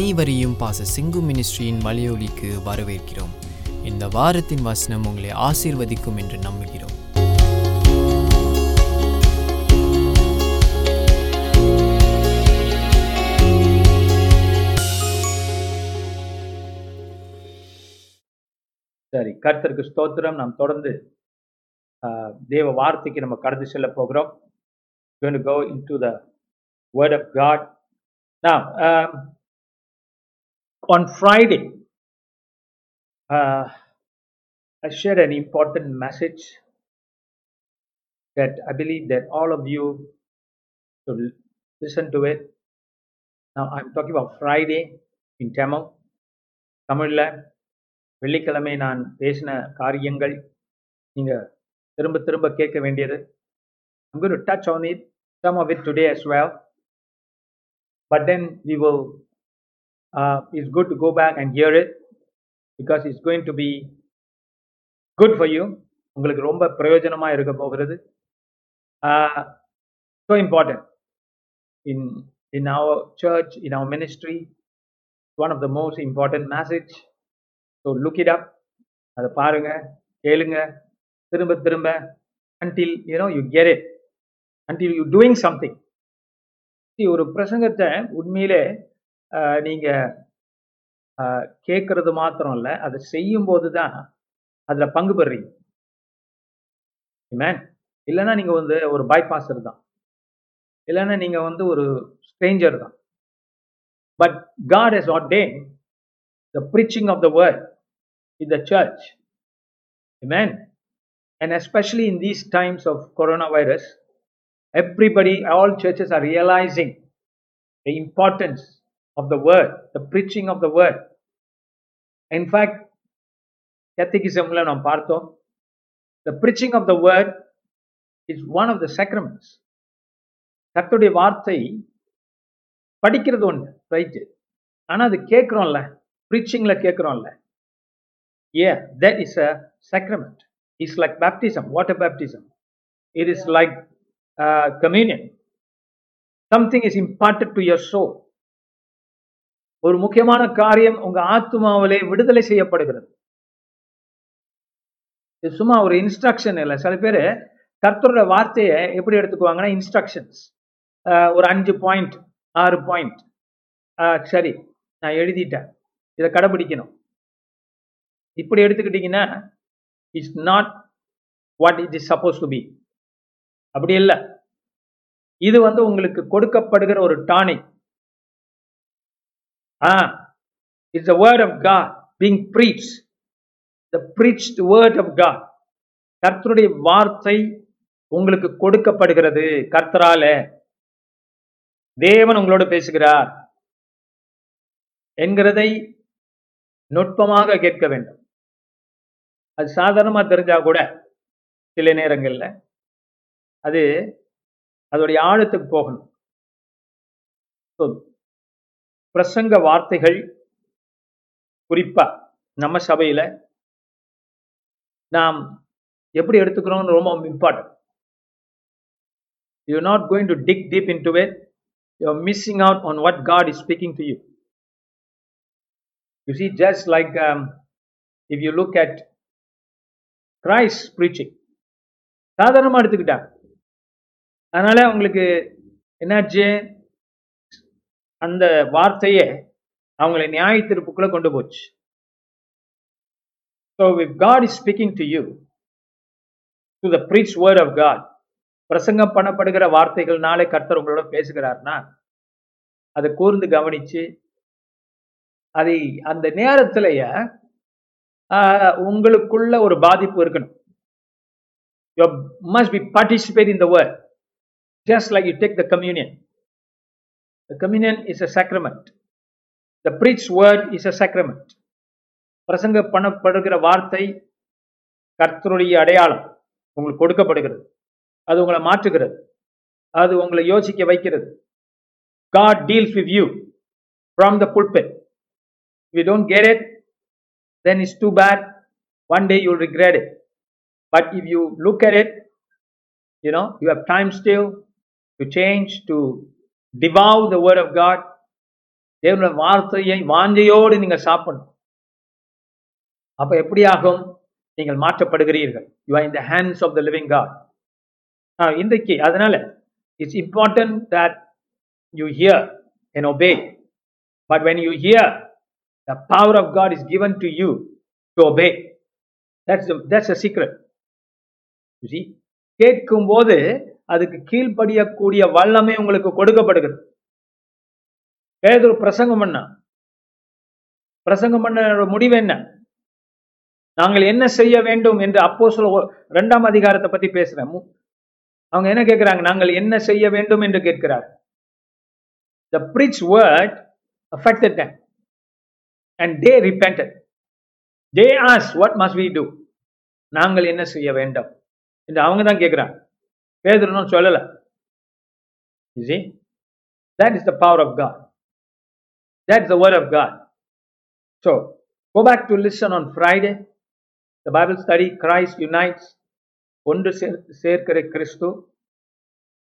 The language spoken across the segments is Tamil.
அனைவரையும் பாச சிங்கு மினிஸ்ட்ரியின் மலையொலிக்கு வரவேற்கிறோம். இந்த வாரத்தின் வசனம் உங்களை ஆசீர்வதிக்கும் என்று நம்புகிறோம். சரி கர்த்தருக்கு ஸ்தோத்திரம். நாம் தொடர்ந்து ஆஹ், தேவ வார்த்தைக்கு நம்ம கடந்து செல்ல போகிறோம். Going to go into the word of God. Now um, on Friday uh, I shared an important message that I believe that all of you should listen to it now I'm talking about Friday in Tamil தமிழில் வெள்ளிக்கிழமை நான் பேசின காரியங்கள் நீங்கள் திரும்ப திரும்ப கேட்க வேண்டியது I'm going to touch on it some of it today as well but then we will uh, it's good to go back and hear it because it's going to be good for you உங்களுக்கு ரொம்ப பிரயோஜனமாக இருக்க போகிறது so important in in our church in our ministry one of the most important message so look it up அதை பாருங்க கேளுங்க திரும்ப திரும்ப until you know you get it until you doing something ஒரு பிரசங்கத்தை உண்மையிலே நீங்கள் கேட்குறது மாத்திரம் இல்லை அதை செய்யும்போது தான் அதில் பங்கு பெறீங்க மேன் இல்லைன்னா நீங்கள் வந்து ஒரு பைபாஸர் தான் இல்லைன்னா நீங்கள் வந்து ஒரு ஸ்ட்ரேஞ்சர் தான் but God is at the the preaching of the word in the church man and especially in these times of coronavirus everybody all churches are realizing the importance of the word, the preaching of the word. In fact, catechismல நாம் பார்த்தோம் the preaching of the word is one of the sacraments. கர்த்தருடைய வார்த்தை படிக்கிறது ஒன்று ரைட்டு ஆனா அது கேட்குறோம்ல ப்ரீச்சிங்ல கேட்குறோம்ல Yeah, that is a sacrament. It's like baptism, water baptism. It is like uh, communion. Something is imparted to your soul. ஒரு முக்கியமான காரியம் உங்க ஆத்மாவிலே விடுதலை செய்யப்படுகிறது. இது சும்மா ஒரு இன்ஸ்ட்ரக்ஷன் இல்லை. சில பேர் கர்த்தரோட வார்த்தையை எப்படி எடுத்துக்குவாங்கன்னா இன்ஸ்ட்ரக்ஷன்ஸ் ஒரு அஞ்சு பாயிண்ட் ஆறு பாயிண்ட் சரி நான் எழுதிட்டேன். இதை கடைபிடிக்கணும். இப்படி எடுத்துக்கிட்டீங்கன்னா it's not what it is suppose to be அப்படி இல்லை. இது வந்து உங்களுக்கு கொடுக்கப்படுகிற ஒரு tonic ah it's a word of God being preached. The preached word of God. கர்த்தருடைய வார்த்தை உங்களுக்கு கொடுக்கப்படுகிறது. கர்த்தரால. தேவன் உங்களோட பேசுகிறார். என்கிறதை நுட்பமாக கேட்க வேண்டும். அது சாதாரணமா தெரிஞ்சா கூட சில நேரங்களில் அது அதோடைய ஆழத்துக்கு போகணும். So, பிரசங்க வார்த்தைகள் குறிப்பா நம்ம சபையில நாம் எப்படி எடுத்துக்கிறோம்னு ரொம்ப important you not going to dig deep into it you are missing out on what God is speaking to you you see just like if you look at at preaching சாதாரணமாக சாதாரணமா எடுத்துக்கிட்டாங்க. அதனால உங்களுக்கு என்னாச்சு? அந்த வார்த்தையே அவங்களை நியாய தீர்ப்புக்குள்ள கொண்டு போச்சு. So if God is speaking to you to the preach word of God பிரசங்கம் பண்ணப்படுகிற வார்த்தைகள்னாலே கர்த்தர் உங்களோட பேசுகிறார்னா அதை கூர்ந்து கவனிச்சு அதை அந்த நேரத்திலேயே ஆஹ், உங்களுக்குள்ள ஒரு பாதிப்பு இருக்கணும். You must be participate in the world just like you take the communion The communion is a sacrament. The preached word is a sacrament. பிரசங்க பண்ணப்படுகிற வார்த்தை கர்த்தருடைய அடையாளம் உங்களுக்கு கொடுக்கப்படுகிறது அது உங்களை மாற்றுகிறது அது உங்களை யோசிக்க வைக்கிறது God deals with you from the pulpit we don't get it then is too bad one day you regret it but if you look at it you know you have time stave to change to devour the word of God தேவனுடைய வார்த்தையை வாஞ்சையோடு நீங்க சாப்பிடணும். அப்ப எப்படி ஆகும் நீங்கள் மாற்றப்படுகிறீர்கள். You are in the hands of the living God இன்றைக்கு அதனால it's important that you hear and obey but when you hear the power of God is given to you to obey that's that's a secret கேட்கும் போது அதுக்கு கீழ்ப்படியக்கூடிய வல்லமை உங்களுக்கு கொடுக்கப்படுகிறது. பேதொரு பிரசங்கம் பண்ண பிரசங்கம் பண்ண முடிவு என்ன? நாங்கள் என்ன செய்ய வேண்டும் என்று அப்போ சொல்ல ரெண்டாம் அதிகாரத்தை பத்தி பேசுறேன். அவங்க என்ன கேட்கிறாங்க நாங்கள் என்ன செய்ய வேண்டும் என்று கேட்கிறார். The preach word affected them and they repented. They asked what must we do? நாங்கள் என்ன செய்ய வேண்டும்? என்று அவங்க தான் கேட்கிறாங்க பேதுருன்னு சொல்லல you see that is the power of god that's the word of god so go back to listen on friday the bible study christ unites ஒன்று சேர்- சேர்க்கிற கிறிஸ்து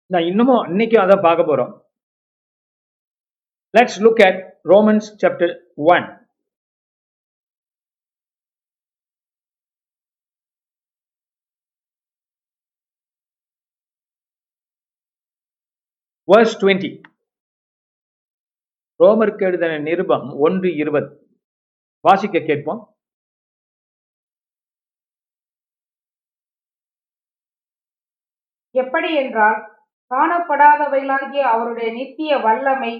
நான் இன்னமும் இன்னைக்கும் அதை பார்க்க போறோம் let's look at romans chapter 1 verse 20 ரோமருக்கு எழுதின நிருபம் ஒன்று இருபது. வாசிக்க கேட்போம். எப்படி என்றால் காணப்படாதவைகளாகிய அவருடைய நித்திய வல்லமை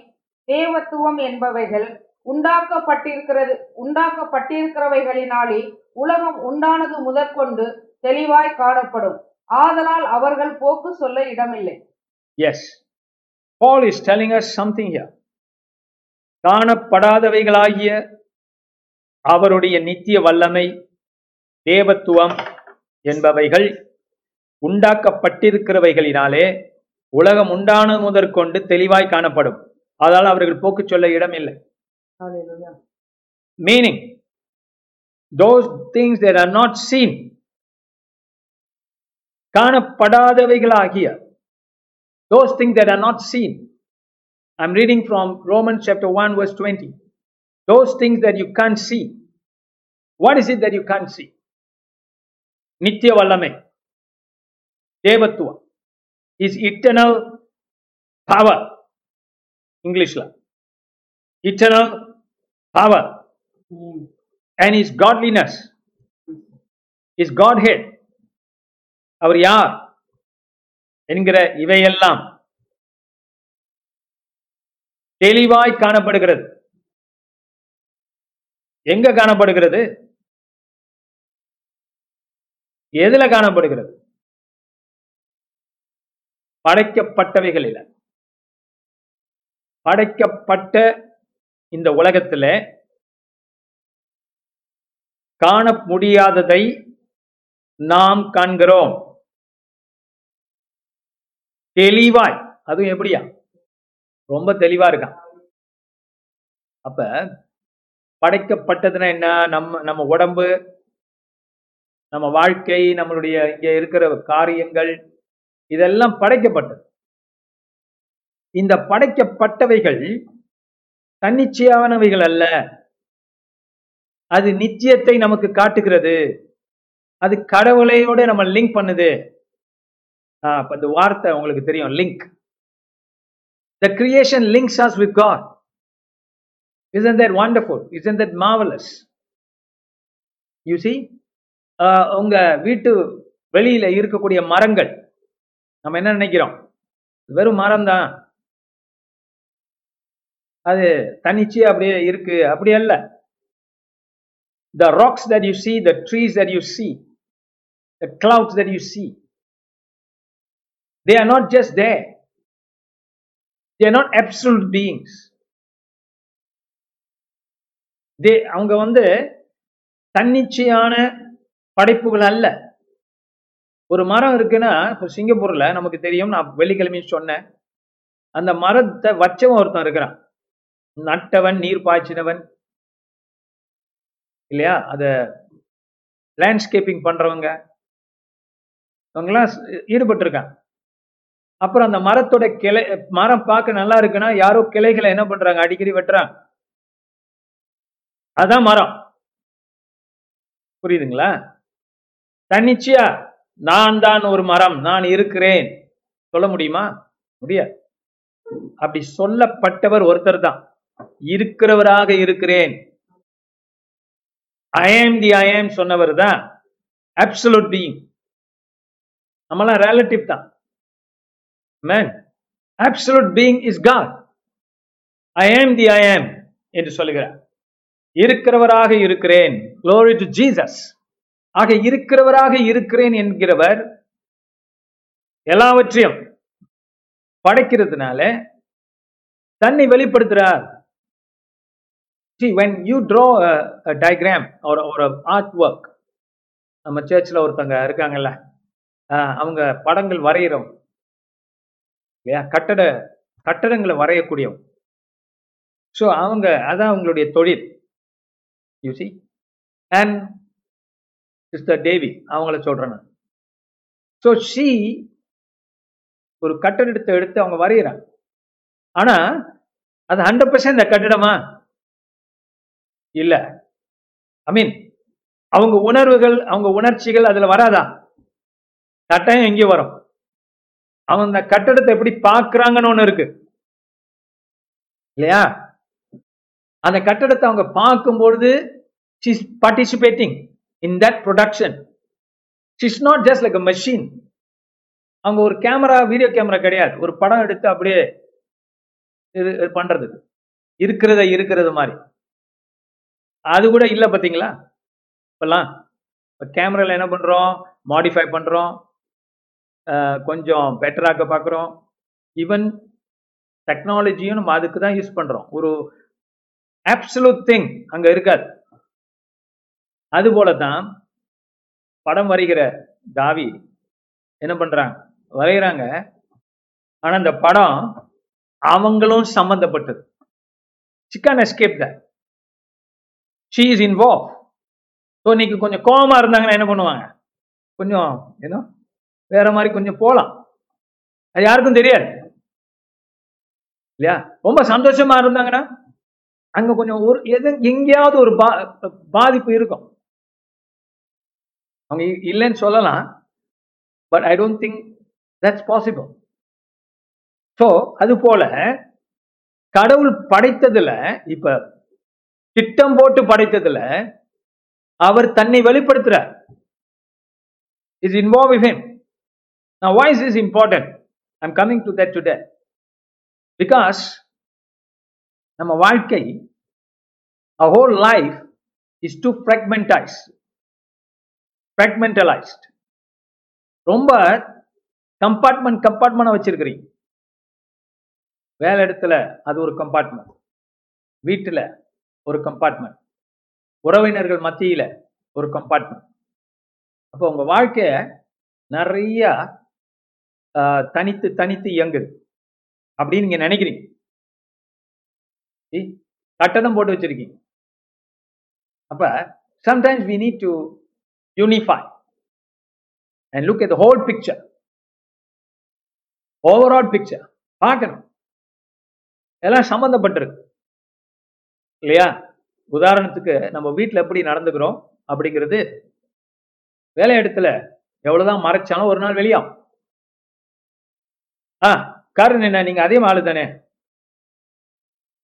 தேவத்துவம் என்பவைகள் உண்டாக்கப்பட்டிருக்கிறது உண்டாக்கப்பட்டிருக்கிறவைகளினாலே உலகம் உண்டானது முதற்கொண்டு தெளிவாய் காணப்படும். ஆதலால் அவர்கள் போக்கு சொல்ல இடமில்லை. Yes. Paul is telling us something here. காணப்படாதவைகளாகிய அவருடைய நித்திய வல்லமை தேவத்துவம் என்பவைகள் உண்டாக்கப்பட்டிருக்கிறவைகளினாலே உலகம் உண்டான முதற்கொண்டு தெளிவாய் காணப்படும். அதனால் அவர்கள் போக்கு சொல்ல இடமில்லை meaning those things that are not seen காணப்படாதவைகளாகிய those things that are not seen i'm reading from romans chapter 1 verse 20 those things that you can't see what is it that you can't see நித்திய வல்லமை தேவத்துவம் is eternal power இங்கிலீஷ்ல eternal power and his godliness his godhead அவர் யார் என்கிற இவையெல்லாம் தெளிவாய் காணப்படுகிறது. எங்க காணப்படுகிறது? எதுல காணப்படுகிறது? படைக்கப்பட்டவைகளில். படைக்கப்பட்ட இந்த உலகத்துல காண முடியாததை நாம் காண்கிறோம். தெளிவாய். அதுவும் எப்படியா? ரொம்ப தெளிவா இருக்கான். அப்ப படைக்கப்பட்டதுன்னா என்ன? நம்ம நம்ம உடம்பு நம்ம வாழ்க்கை நம்மளுடைய இங்க இருக்கிற காரியங்கள் இதெல்லாம் படைக்கப்பட்டது. இந்த படைக்கப்பட்டவைகள் தன்னிச்சையானவைகள் அல்ல. அது நிச்சயத்தை நமக்கு காட்டுகிறது. அது கடவுளையோட நம்ம லிங்க் பண்ணுது. இப்போ இந்த வார்த்தை உங்களுக்கு தெரியும் link the creation links us with God is that wonderful is that marvellous you see உங்க வீட்டு வெளியில இருக்கக்கூடிய மரங்கள் நம்ம என்ன நினைக்கிறோம் வெறும் மரம் தான் அது தனிச்சு அப்படியே இருக்கு அப்படி அல்ல the rocks that you see the trees that you see the clouds that you see they are not just there. They are not absolute beings. அவங்க வந்து தன்னிச்சையான படைப்புகள் அல்ல. ஒரு மரம் இருக்குன்னா இப்போ சிங்கப்பூர்ல நமக்கு தெரியும் நான் வெள்ளிக்கிழமையும் சொன்னேன். அந்த மரத்தை வச்சவன் ஒருத்தன் இருக்கிறான். நட்டவன் நீர் பாய்ச்சினவன். இல்லையா? அத லேண்ட்ஸ்கேப்பிங் பண்றவங்க. அவங்களாம் ஈடுபட்டிருக்கான் அப்புறம் அந்த மரத்தோட கிளை மரம் பார்க்க நல்லா இருக்குன்னா யாரோ கிளைகளை என்ன பண்றாங்க? அடிக்கடி வெட்டுறாங்க. அதான் மரம். புரியுதுங்களா? தன்னிச்சையா நான் தான் ஒரு மரம் நான் இருக்கிறேன். சொல்ல முடியுமா? முடியாது. அப்படி சொல்லப்பட்டவர் ஒருத்தர் தான். இருக்கிறவராக இருக்கிறேன். ஐஎம் தி ஐஎம் சொன்னவர் தான். அப்சல்யூட் பீயிங் நம்மளாம் ரிலேட்டிவ் தான். Man Absolute being is God. I am the I am என்று சொல்லுகிறார். இருக்கிறவராக இருக்கிறேன். Glory டு ஜீசஸ் ஆக இருக்கிறவராக இருக்கிறேன் என்கிறவர் எல்லாவற்றையும் படைக்கிறதுனால தன்னை வெளிப்படுத்துறார். See, when you draw a, a diagram or, or an artwork, நம்ம சர்ச்சில் ஒருத்தங்க இருக்காங்கல்ல ஆஹ் அவங்க படங்கள் வரைகிறவங்க இல்லையா? கட்டட கட்டடங்களை வரையக்கூடியவங்க ஸோ அவங்க அதான் அவங்களுடைய தொழில். யூசி அண்ட் சிஸ்டர் தேவி அவங்கள சொல்கிறேன் நான். ஸோ ஷீ ஒரு கட்டடத்தை எடுத்து அவங்க வரைகிறாங்க ஆனா அது ஹண்ட்ரட் பர்சன்ட் கட்டிடமா? இல்ல. ஐ மீன் அவங்க உணர்வுகள் அவங்க உணர்ச்சிகள் அதுல வராதா? கட்டாயம் எங்கே வரும். அவங்க அந்த கட்டடத்தை எப்படி பார்க்கறாங்கன்னு ஒண்ணு இருக்கு. இல்லையா? அந்த கட்டடத்தை அவங்க பார்க்கும்பொழுது she's participating in that production she's not just like a machine அவங்க ஒரு கேமரா வீடியோ கேமரா கிடையாது. ஒரு படம் எடுத்து அப்படியே இது இது பண்றது. இருக்கிறத இருக்கிறது மாதிரி. அது கூட இல்லை பார்த்தீங்களா இப்பெல்லாம். இப்போ கேமராவில் என்ன பண்ணுறோம் மாடிஃபை பண்ணுறோம் கொஞ்சம் பெட்டராக்க பார்க்குறோம் ஈவன் டெக்னாலஜியும் நம்ம அதுக்கு தான் யூஸ் பண்ணுறோம் ஒரு ஆப்சலூட் திங் அங்கே இருக்காது. அதுபோல தான் படம் வரைகிற தாவி என்ன பண்றாங்க? வரைகிறாங்க. ஆனால் அந்த படம் அவங்களும் சம்மந்தப்பட்டது chicken escape the she is involve so இன்னைக்கு கொஞ்சம் கோபமாக இருந்தாங்கன்னா என்ன பண்ணுவாங்க? கொஞ்சம் ஏன்னா வேற மாதிரி கொஞ்சம் போலாம். அது யாருக்கும் தெரியாது. இல்லையா? ரொம்ப சந்தோஷமா இருந்தாங்கன்னா அங்க கொஞ்சம் ஒரு எது எங்கேயாவது ஒரு பா பாதிப்பு இருக்கும். அவங்க இல்லைன்னு சொல்லலாம். But I don't think that's possible so அது போல கடவுள் படைத்ததுல இப்ப திட்டம் போட்டு படைத்ததுல அவர் தன்னை வெளிப்படுத்துறார். Is involve with him Now, why is this important? I'm coming to that today. Because நம்ம வாழ்க்கை a whole life is too fragmentized fragmentalized ரொம்ப கம்பார்ட்மெண்ட் கம்பார்ட்மெண்ட் வச்சிருக்கிறீங்க வேலை இடத்துல அது ஒரு கம்பார்ட்மெண்ட் வீட்டுல ஒரு கம்பார்ட்மெண்ட் உறவினர்கள் மத்தியில ஒரு கம்பார்ட்மெண்ட் அப்போ உங்கள் வாழ்க்கைய நிறைய தனித்து தனித்து இயங்குது அப்படின்னு நீங்க நினைக்கிறீங்க. See? கட்டணம் போட்டு வச்சிருக்கீங்க. அப்ப sometimes we need to unify and look at whole picture overall picture பார்க்கணும். எல்லாம் சம்பந்தப்பட்டிருக்கு. இல்லையா? உதாரணத்துக்கு நம்ம வீட்டில் எப்படி நடந்துக்கிறோம் அப்படிங்கிறது வேலை இடத்துல எவ்வளவுதான் மறைச்சாலும் ஒரு நாள் வெளியாகும். ஆ காரணம் என்ன? நீங்க அதே ஆளு தானே.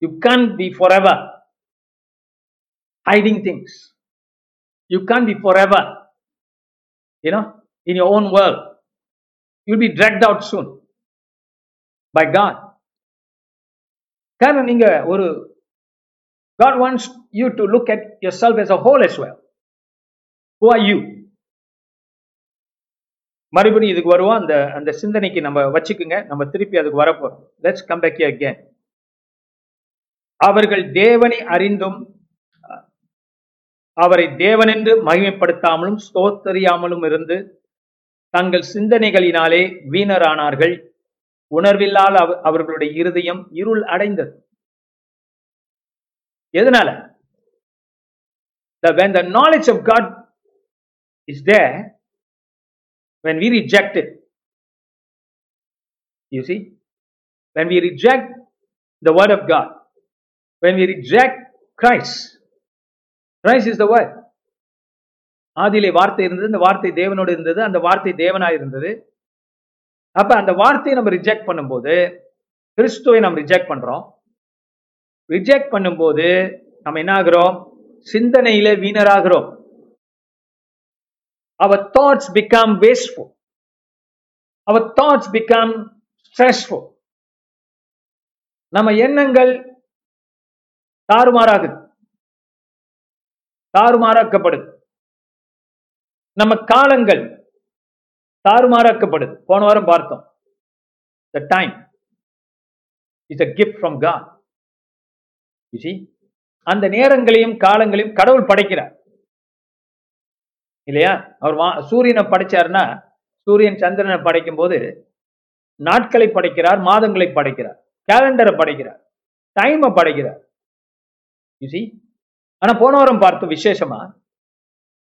You can be forever hiding things you can be forever you know in your own world you'll be tracked out soon by God காரணம் நீங்க ஒரு God God you to look at at self as a whole as well who are you மறுபடியும் இதுக்கு வருவோம். அந்த அந்த சிந்தனைக்கு நம்ம வச்சுக்குங்க. நம்ம திருப்பி அதுக்கு வரப்போறோம். லெட்ஸ் கம் பேக் அகேன் அவர்கள் தேவனை அறிந்தும் அவரை தேவனென்று மகிமைப்படுத்தாமலும் ஸ்தோத்தறியாமலும் இருந்து தங்கள் சிந்தனைகளினாலே வீணரானார்கள். உணர்வில்லால் அவர்களுடைய இருதயம் இருள் அடைந்தது. எதனால? The when the knowledge of god is there when we reject it you see when we reject the word of god when we reject christ Christ is the Word. ஆதியிலே வார்த்தை இருந்தது அந்த வார்த்தை தேவனோடு இருந்தது அந்த வார்த்தை தேவனாக இருந்தது. அப்ப அந்த வார்த்தையை நம்ம ரிஜெக்ட் பண்ணும்போது கிறிஸ்துவை நம்ம ரிஜெக்ட் பண்றோம். ரிஜெக்ட் பண்ணும்போது நம்ம என்ன ஆகிறோம்? சிந்தனையில வீணராகிறோம். Our thoughts become wasteful. Our thoughts become stressful. நம்ம எண்ணங்கள் தாறுமாறாகுது. தாறுமாறாக்கப்படுது. நம்ம காலங்கள் தாறுமாறாக்கப்படுது. போன வாரம் பார்த்தோம். The time is a gift from God அந்த நேரங்களையும் காலங்களையும் கடவுள் படைக்கிறார். இல்லையா? அவர் வா- சூரியனை படைச்சாருன்னா சூரியன் சந்திரனை படைக்கும் போது நாட்களை படைக்கிறார் மாதங்களை படைக்கிறார் கேலண்டரை படைக்கிறார் டைமை படைக்கிறார். யூசி ஆனா போன வாரம் பார்த்தோம் விசேஷமா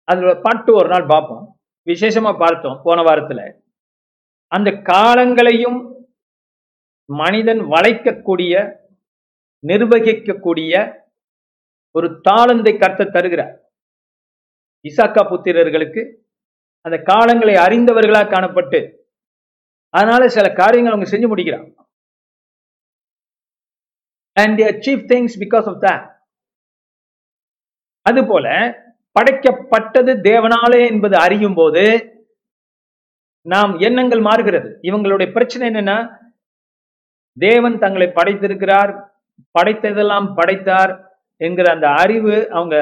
அதுல பாட்டு ஒரு நாள் பார்ப்போம். விசேஷமா பார்த்தோம் போன வாரத்துல. அந்த காலங்களையும் மனிதன் வளைக்கக்கூடிய நிர்வகிக்கக்கூடிய ஒரு தாளந்தை கருத்தை தருகிறார். இசாக்கா புத்திரர்களுக்கு அந்த காலங்களை அறிந்தவர்களா காணப்பட்டு அதனால சில காரியங்கள் அவங்க செஞ்சு முடிக்கிறாங்க. And achieve things because of that. அதுபோல படைக்கப்பட்டது தேவனாலே என்பது அறியும் போது நாம் எண்ணங்கள் மாறுகிறது. இவங்களுடைய பிரச்சனை என்னன்னா தேவன் தங்களை படைத்திருக்கிறார் படைத்ததெல்லாம் படைத்தார் என்கிற அந்த அறிவு அவங்க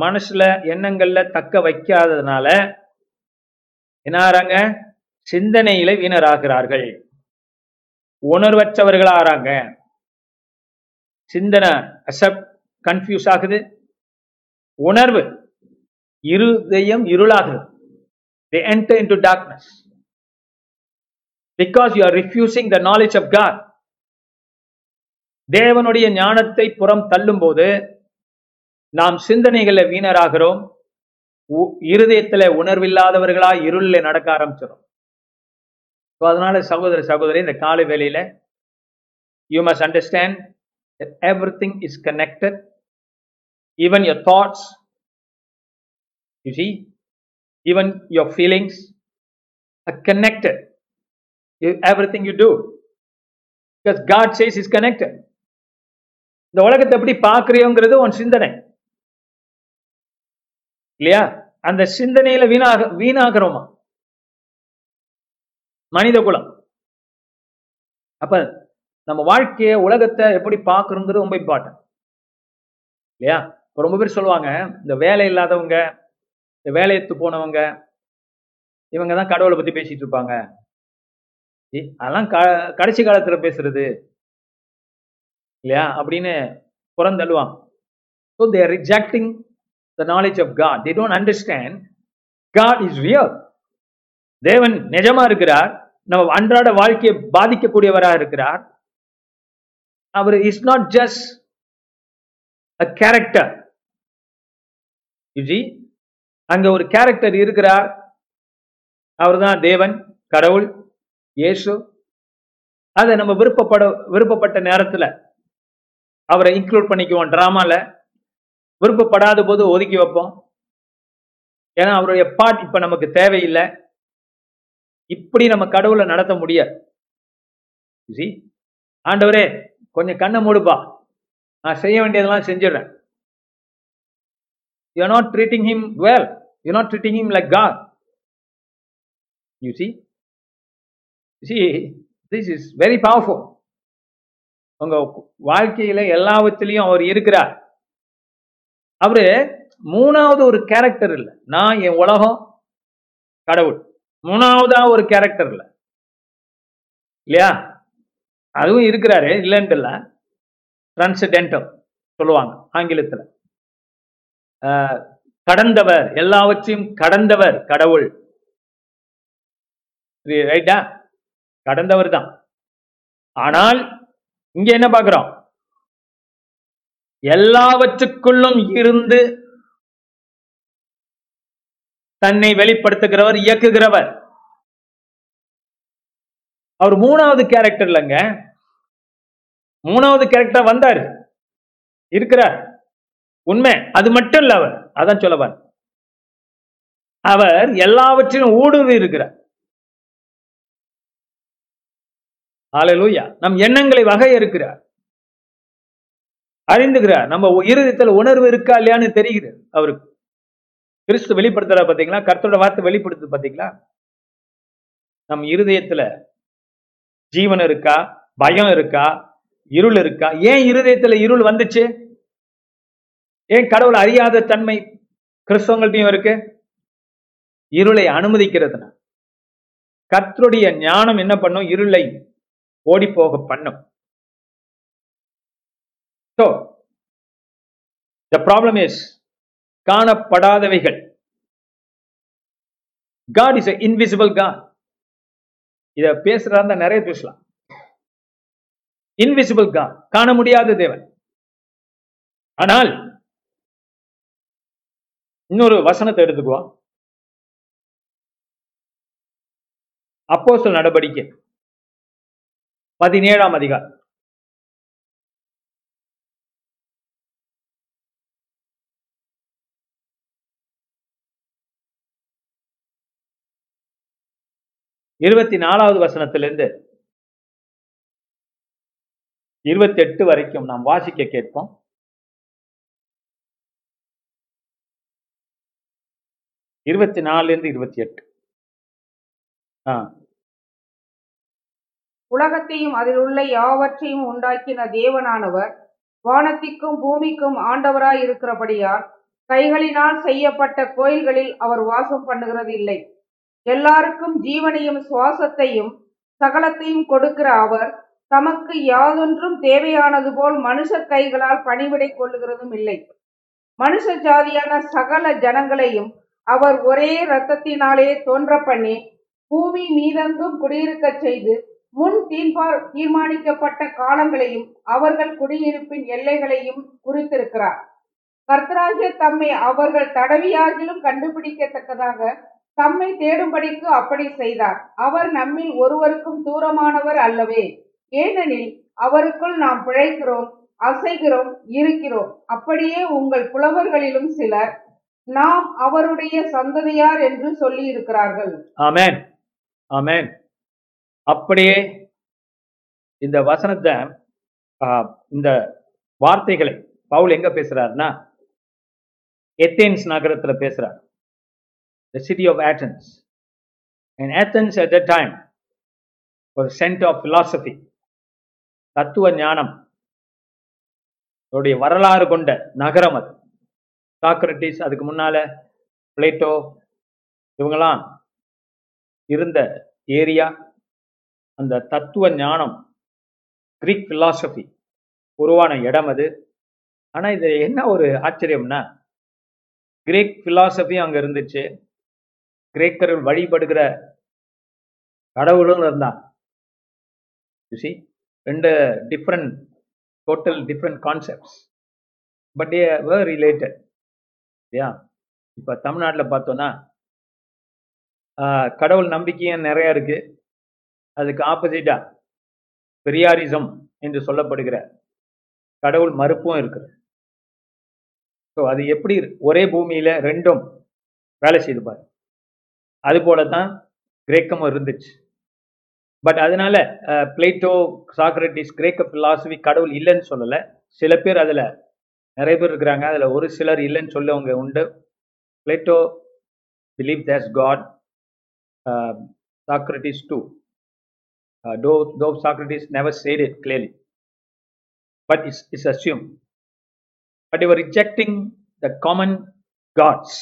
மனசுல எண்ணங்கள்ல தக்க வைக்காததுனால என்ன சிந்தனையில வீணராகிறார்கள். உணர்வற்றவர்களாகிறாங்க சிந்தனை அசப் கன்ஃபியூஸ் ஆகுது. உணர்வு இருதயம் இருளாகுது. They enter into darkness. Because you are refusing the knowledge of god. தேவனுடைய ஞானத்தை புறம் தள்ளும் போது நாம் சிந்தனைகளை வீணராகிறோம். உ- இருதயத்துல உணர்வில்லாதவர்களா இருளில் நடக்க ஆரம்பிச்சிடும் ஸோ அதனால சகோதர சகோதரி இந்த காலை வேலையில you must understand everything is connected even your thoughts you see even your feelings connected everything you do because God says is connected இந்த உலகத்தை எப்படி பார்க்குறியோங்கிறது உன் சிந்தனை. இல்லையா? அந்த சிந்தனையில வீணாக வீணாகிறோமா? மனித குலம். அப்ப நம்ம வாழ்க்கைய உலகத்தை எப்படி பாக்குறோங்கிறது ரொம்ப இம்பார்ட்டன்ட் இல்லையா? இப்ப ரொம்ப பேர் சொல்லுவாங்க இந்த வேலை இல்லாதவங்க இந்த வேலையத்து போனவங்க இவங்க தான் கடவுளை பத்தி பேசிட்டு இருப்பாங்க. அதெல்லாம் க- கடைசி காலத்துல பேசுறது. இல்லையா? அப்படின்னு புறந்தள்ளுவாங்க. So they're rejecting the knowledge of God they don't understand God is real தேவன் நிஜமா இருக்கிறார். நம்ம அன்றாட வாழ்க்கையை பாதிக்கக்கூடியவராக இருக்கிறார். அவர் is not just a character you see அங்க ஒரு கேரக்டர் இருக்கிறார். அவர் தான் தேவன் கடவுள் இயேசு. அதை நம்ம விருப்பப்பட விருப்பப்பட்ட நேரத்தில் அவரை இன்க்ளூட் பண்ணிக்குவோம். ட்ராமாவில் விருப்பப்படாத போது ஒதுக்கி வைப்போம். ஏன்னா அவருடைய பாட் இப்ப நமக்கு தேவையில்லை. இப்படி நம்ம கடவுளை நடத்த முடியாது ஆண்டவரே கொஞ்சம் கண்ணை மூடுப்பா. நான் செய்ய வேண்டியதெல்லாம் செஞ்சிடுறேன். You not treating him well you not treating him like God you see see this is very powerful உங்க வாழ்க்கையில எல்லாவற்றிலையும் அவர் இருக்கிறார். அவரு மூணாவது ஒரு கேரக்டர் இல்லை. நான் என் உலகம் கடவுள். மூணாவதா ஒரு கேரக்டர் இல்லை. இல்லையா? அதுவும் இருக்கிறாரு இல்லைன்ட்டு இல்லை. டிரான்சிடென்டல் சொல்லுவாங்க ஆங்கிலத்தில். ஆஹ், கடந்தவர் எல்லாவற்றையும் கடந்தவர் கடவுள். ரைட்டா கடந்தவர் தான் ஆனால் இங்க என்ன பார்க்குறோம்? எல்லாவற்றுக்குள்ளும் இருந்து தன்னை வெளிப்படுத்துகிறவர் இயக்குகிறவர். அவர் மூணாவது கேரக்டர் இல்லைங்க. மூணாவது கேரக்டர் வந்தாரு. இருக்கிறார். உண்மை. அது மட்டும் இல்ல அவர். அதான் சொல்லவார் அவர் எல்லாவற்றிலும் ஊடுருவி இருக்கிறார். ஆலலூயா நம் எண்ணங்களை வகை இருக்கிறார் அறிந்துகிறார். நம்ம இருதயத்துல உணர்வு இருக்கா இல்லையான்னு தெரிகிறது அவருக்கு. கிறிஸ்து வெளிப்படுத்துற பாத்தீங்களா கர்த்தரோட வார்த்தை வெளிப்படுத்து பாத்தீங்களா நம் இருதயத்துல ஜீவன் இருக்கா? பயம் இருக்கா? இருள் இருக்கா? ஏன் இருதயத்துல இருள் வந்துச்சு? ஏன் கடவுள் அறியாத தன்மை கிறிஸ்தவங்கள்ட்டையும் இருக்கு? இருளை அனுமதிக்கிறதுனா. கர்த்தருடைய ஞானம் என்ன பண்ணும்? இருளை ஓடி போக பண்ணும். So the problem is காணப்படாதவைகள். God is a invisible God. இத பேசுறதா நிறைய பேசலாம். இன்விசிபிள் காட் காண முடியாத தேவன். ஆனால் இன்னொரு வசனத்தை எடுத்துக்குவோம் அப்போ சொல் நடவடிக்கை. பதினேழாம் அதிகாரம். இருபத்தி நாலாவது வசனத்திலிருந்து இருபத்தி எட்டு வரைக்கும் நாம் வாசிக்க கேட்போம். இருபத்தி நாலுலேருந்து இருபத்தி எட்டு ஆ. உலகத்தையும் அதில் உள்ள யாவற்றையும் உண்டாக்கின தேவனானவர் வானத்திற்கும் பூமிக்கும் ஆண்டவராய் இருக்கிறபடியால் கைகளினால் செய்யப்பட்ட கோயில்களில் அவர் வாசம் பண்ணுகிறது இல்லை எல்லாருக்கும் ஜீவனையும் சுவாசத்தையும் சகலத்தையும் கொடுக்கிற அவர் தமக்கு யாதொன்றும் தேவையானது போல் மனுஷர் கைகளால் பணிவிடை கொள்ளுகிறதும் இல்லை. மனுஷ ஜாதியான சகல ஜனங்களையும் அவர் ஒரே இரத்தத்தினாலே தோன்ற பண்ணி பூமி மீதெங்கும் குடியிருக்கச் செய்து முன் தீர்ப்பார் தீர்மானிக்கப்பட்ட காலங்களையும் அவர்கள் குடியிருப்பின் எல்லைகளையும் குறித்திருக்கிறார். கர்த்தராகிய தம்மை அவர்கள் தடவியாகிலும் கண்டுபிடிக்கத்தக்கதாக தம்மை தேடும்படிக்கு அப்படி செய்தார். அவர் நம்மில் ஒருவருக்கும் தூரமானவர் அல்லவே. ஏனெனில் அவருக்குள் நாம் பிழைக்கிறோம் அசைகிறோம் இருக்கிறோம். அப்படியே உங்கள் புலவர்களிலும் சிலர் நாம் அவருடைய சந்ததியார் என்று சொல்லி இருக்கிறார்கள் ஆமேன். ஆமேன். அப்படியே இந்த வசனத்தை இந்த வார்த்தைகளை பவுல் எங்க பேசுறாருன்னா எத்தேன்ஸ் நகரத்துல பேசுறாரு. The city of Athens. And Athens at that time was a center of philosophy. தத்துவ ஞானம். அவருடைய வரலாறு கொண்ட நகரம் அது. சாக்ரட்டிஸ் அதுக்கு முன்னால பிளேட்டோ இவங்கெல்லாம் இருந்த ஏரியா. அந்த தத்துவ ஞானம் கிரீக் பிலாசபி உருவான இடம் அது. ஆனால் இது என்ன ஒரு ஆச்சரியம்னா கிரேக் பிலாசபி அங்கே இருந்துச்சு. கிரேக்கர்கள் வழிபடுகிற கடவுளும் இருந்தான். யூசி ரெண்டு different total different concepts but a were related இல்லையா இப்போ தமிழ்நாட்டில் பார்த்தோன்னா கடவுள் நம்பிக்கையும் நிறைய இருக்கு. அதுக்கு ஆப்போசிட்டா பெரியாரிசம் என்று சொல்லப்படுகிற கடவுள் மறுப்பும் இருக்குது ஸோ அது எப்படி ஒரே பூமியில் ரெண்டும் வேலை செய்து பாரு. அது போல தான் கிரேக்கமும் இருந்துச்சு. பட் அதனால பிளேட்டோ சாக்ரட்டிஸ் கிரேக்க பிலாசபி கடவுள் இல்லைன்னு சொல்லலை. சில பேர் அதில் நிறைய பேர் இருக்கிறாங்க. அதில் ஒரு சிலர் இல்லைன்னு சொல்லவங்க உண்டு. Plato believes this God Socrates too though though Socrates never said it clearly but is is assume but இவர் ரிஜெக்டிங் த காமன் காட்ஸ்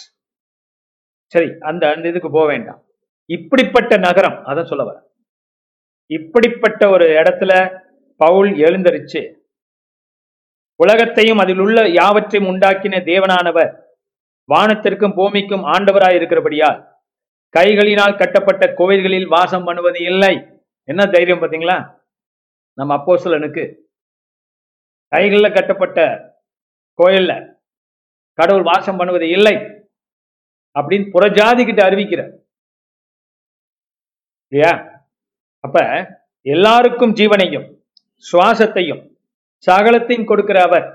சரி அந்த அந்த இதுக்கு போக வேண்டாம். இப்படிப்பட்ட நகரம் அதான் சொல்ல வர இப்படிப்பட்ட ஒரு இடத்துல பவுல் எழுந்தரிச்சு. உலகத்தையும் அதில் உள்ள யாவற்றையும் உண்டாக்கின தேவனானவர் வானத்திற்கும் பூமிக்கும் ஆண்டவராய் இருக்கிறபடியால் கைகளினால் கட்டப்பட்ட கோவில்களில் வாசம் பண்ணுவது இல்லை. என்ன தைரியம் பாத்தீங்களா நம்ம அப்போஸ்தலனுக்கு. கைகளில் கட்டப்பட்ட கோயிலில் கடவுள் வாசம் பண்ணுவது இல்லை. அப்படின்னு புறஜாதி கிட்ட அறிவிக்கிறார் இல்லையா? அப்ப எல்லாருக்கும் ஜீவனையும் சுவாசத்தையும் சகலத்தையும் கொடுக்கிற அவர்.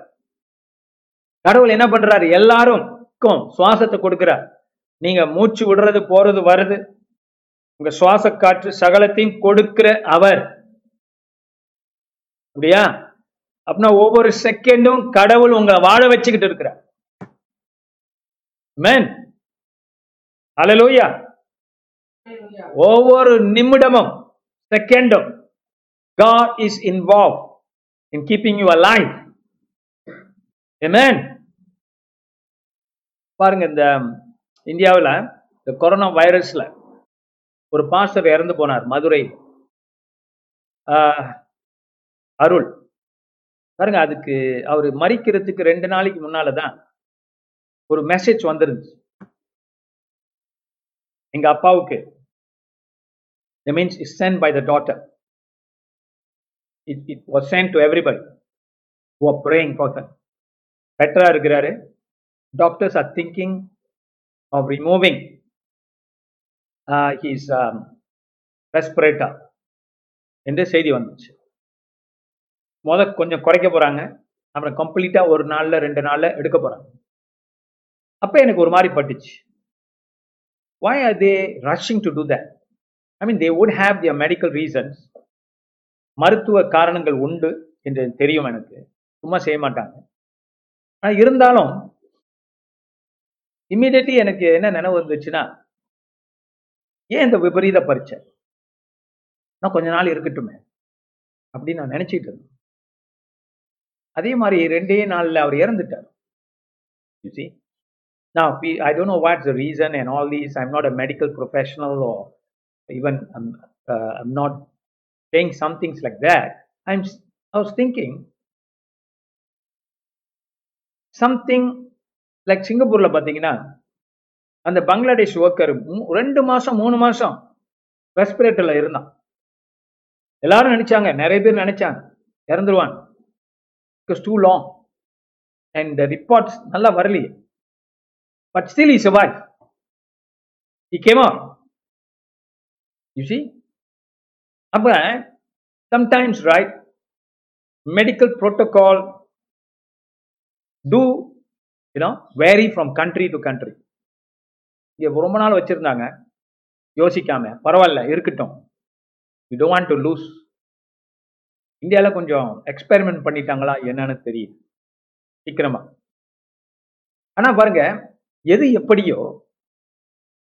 கடவுள் என்ன பண்றாரு? எல்லாருக்கும் சுவாசத்தை கொடுக்கிறார் நீங்க மூச்சு விடுறது போறது வருது உங்க சுவாச காற்று சகலத்தையும் கொடுக்கிற அவர். அப்படியா? அப்படின்னா ஒவ்வொரு செகண்டும் கடவுள் உங்களை வாழ வச்சுக்கிட்டு இருக்கிறார். மேன் அலலூயா ஒவ்வொரு நிமிடமும் செகண்டும் God is involved in keeping you alive. Amen. பாருங்க இந்த இந்தியாவில் இந்த கொரோனா வைரஸ்ல ஒரு பாஸ்டர் இறந்து போனார் மதுரை அருள் பாருங்க அதுக்கு அவர் மறிக்கிறதுக்கு ரெண்டு நாளைக்கு முன்னால தான் ஒரு மெசேஜ் வந்துருந்துச்சு எங்க அப்பாவுக்கு. Means is sent by the daughter it it was sent to everybody oh praying praying for பெட்டரா இருக்கிறாரு. Doctors are thinking of removing his respirator என்று செய்தி வந்துச்சு. முத கொஞ்சம் குறைக்க போறாங்க. அப்புறம் கம்ப்ளீட்டாக ஒரு நாளில் ரெண்டு நாளில் எடுக்க போறாங்க. அப்போ எனக்கு ஒரு மாதிரி பட்டுச்சு. Why are they rushing to do that? I mean they would have their medical reasons. மருத்துவ காரணங்கள் உண்டு என்று தெரியும் எனக்கு. சும்மா செய்ய மாட்டாங்க. ஆனால் இருந்தாலும் இம்மிடியட்லி எனக்கு என்ன நினைவு வந்துச்சுன்னா ஏன் இந்த விபரீத பரீட்சை? நான் கொஞ்ச நாள் இருக்கட்டுமே அப்படின்னு நான் நினைச்சிட்டு இருந்தேன். அதே மாதிரி ரெண்டே நாளில் அவர் இறந்துட்டார். You? Now, we- I don't know what's the reason and all these. I'm not a medical professional or even I'm, uh, I'm not saying some things like that. I'm I was thinking something like சிங்கப்பூர்ல பாத்தீங்கன்னா அந்த பங்களாதேஷ் ஒர்க்கர் ரெண்டு மாசம் மூணு மாசம் ரெஸ்பிரேட்டர்ல இருந்தான் எல்லாரும் நினைச்சாங்க நிறைய பேர் நினைச்சாங்க இறந்துருவான் it's too long and reports நல்லா வரலையே but still is survived. He came out. You see? அப்ப sometimes right medical protocol too you know vary from country to country இங்கே ரொம்ப நாள் வச்சுருந்தாங்க. யோசிக்காம. பரவாயில்ல இருக்கட்டும். You don't want to lose இந்தியாவில் கொஞ்சம் எக்ஸ்பெரிமெண்ட் பண்ணிட்டாங்களா என்னன்னு தெரியுது சீக்கிரமா. ஆனால் பாருங்க எது எப்படியோ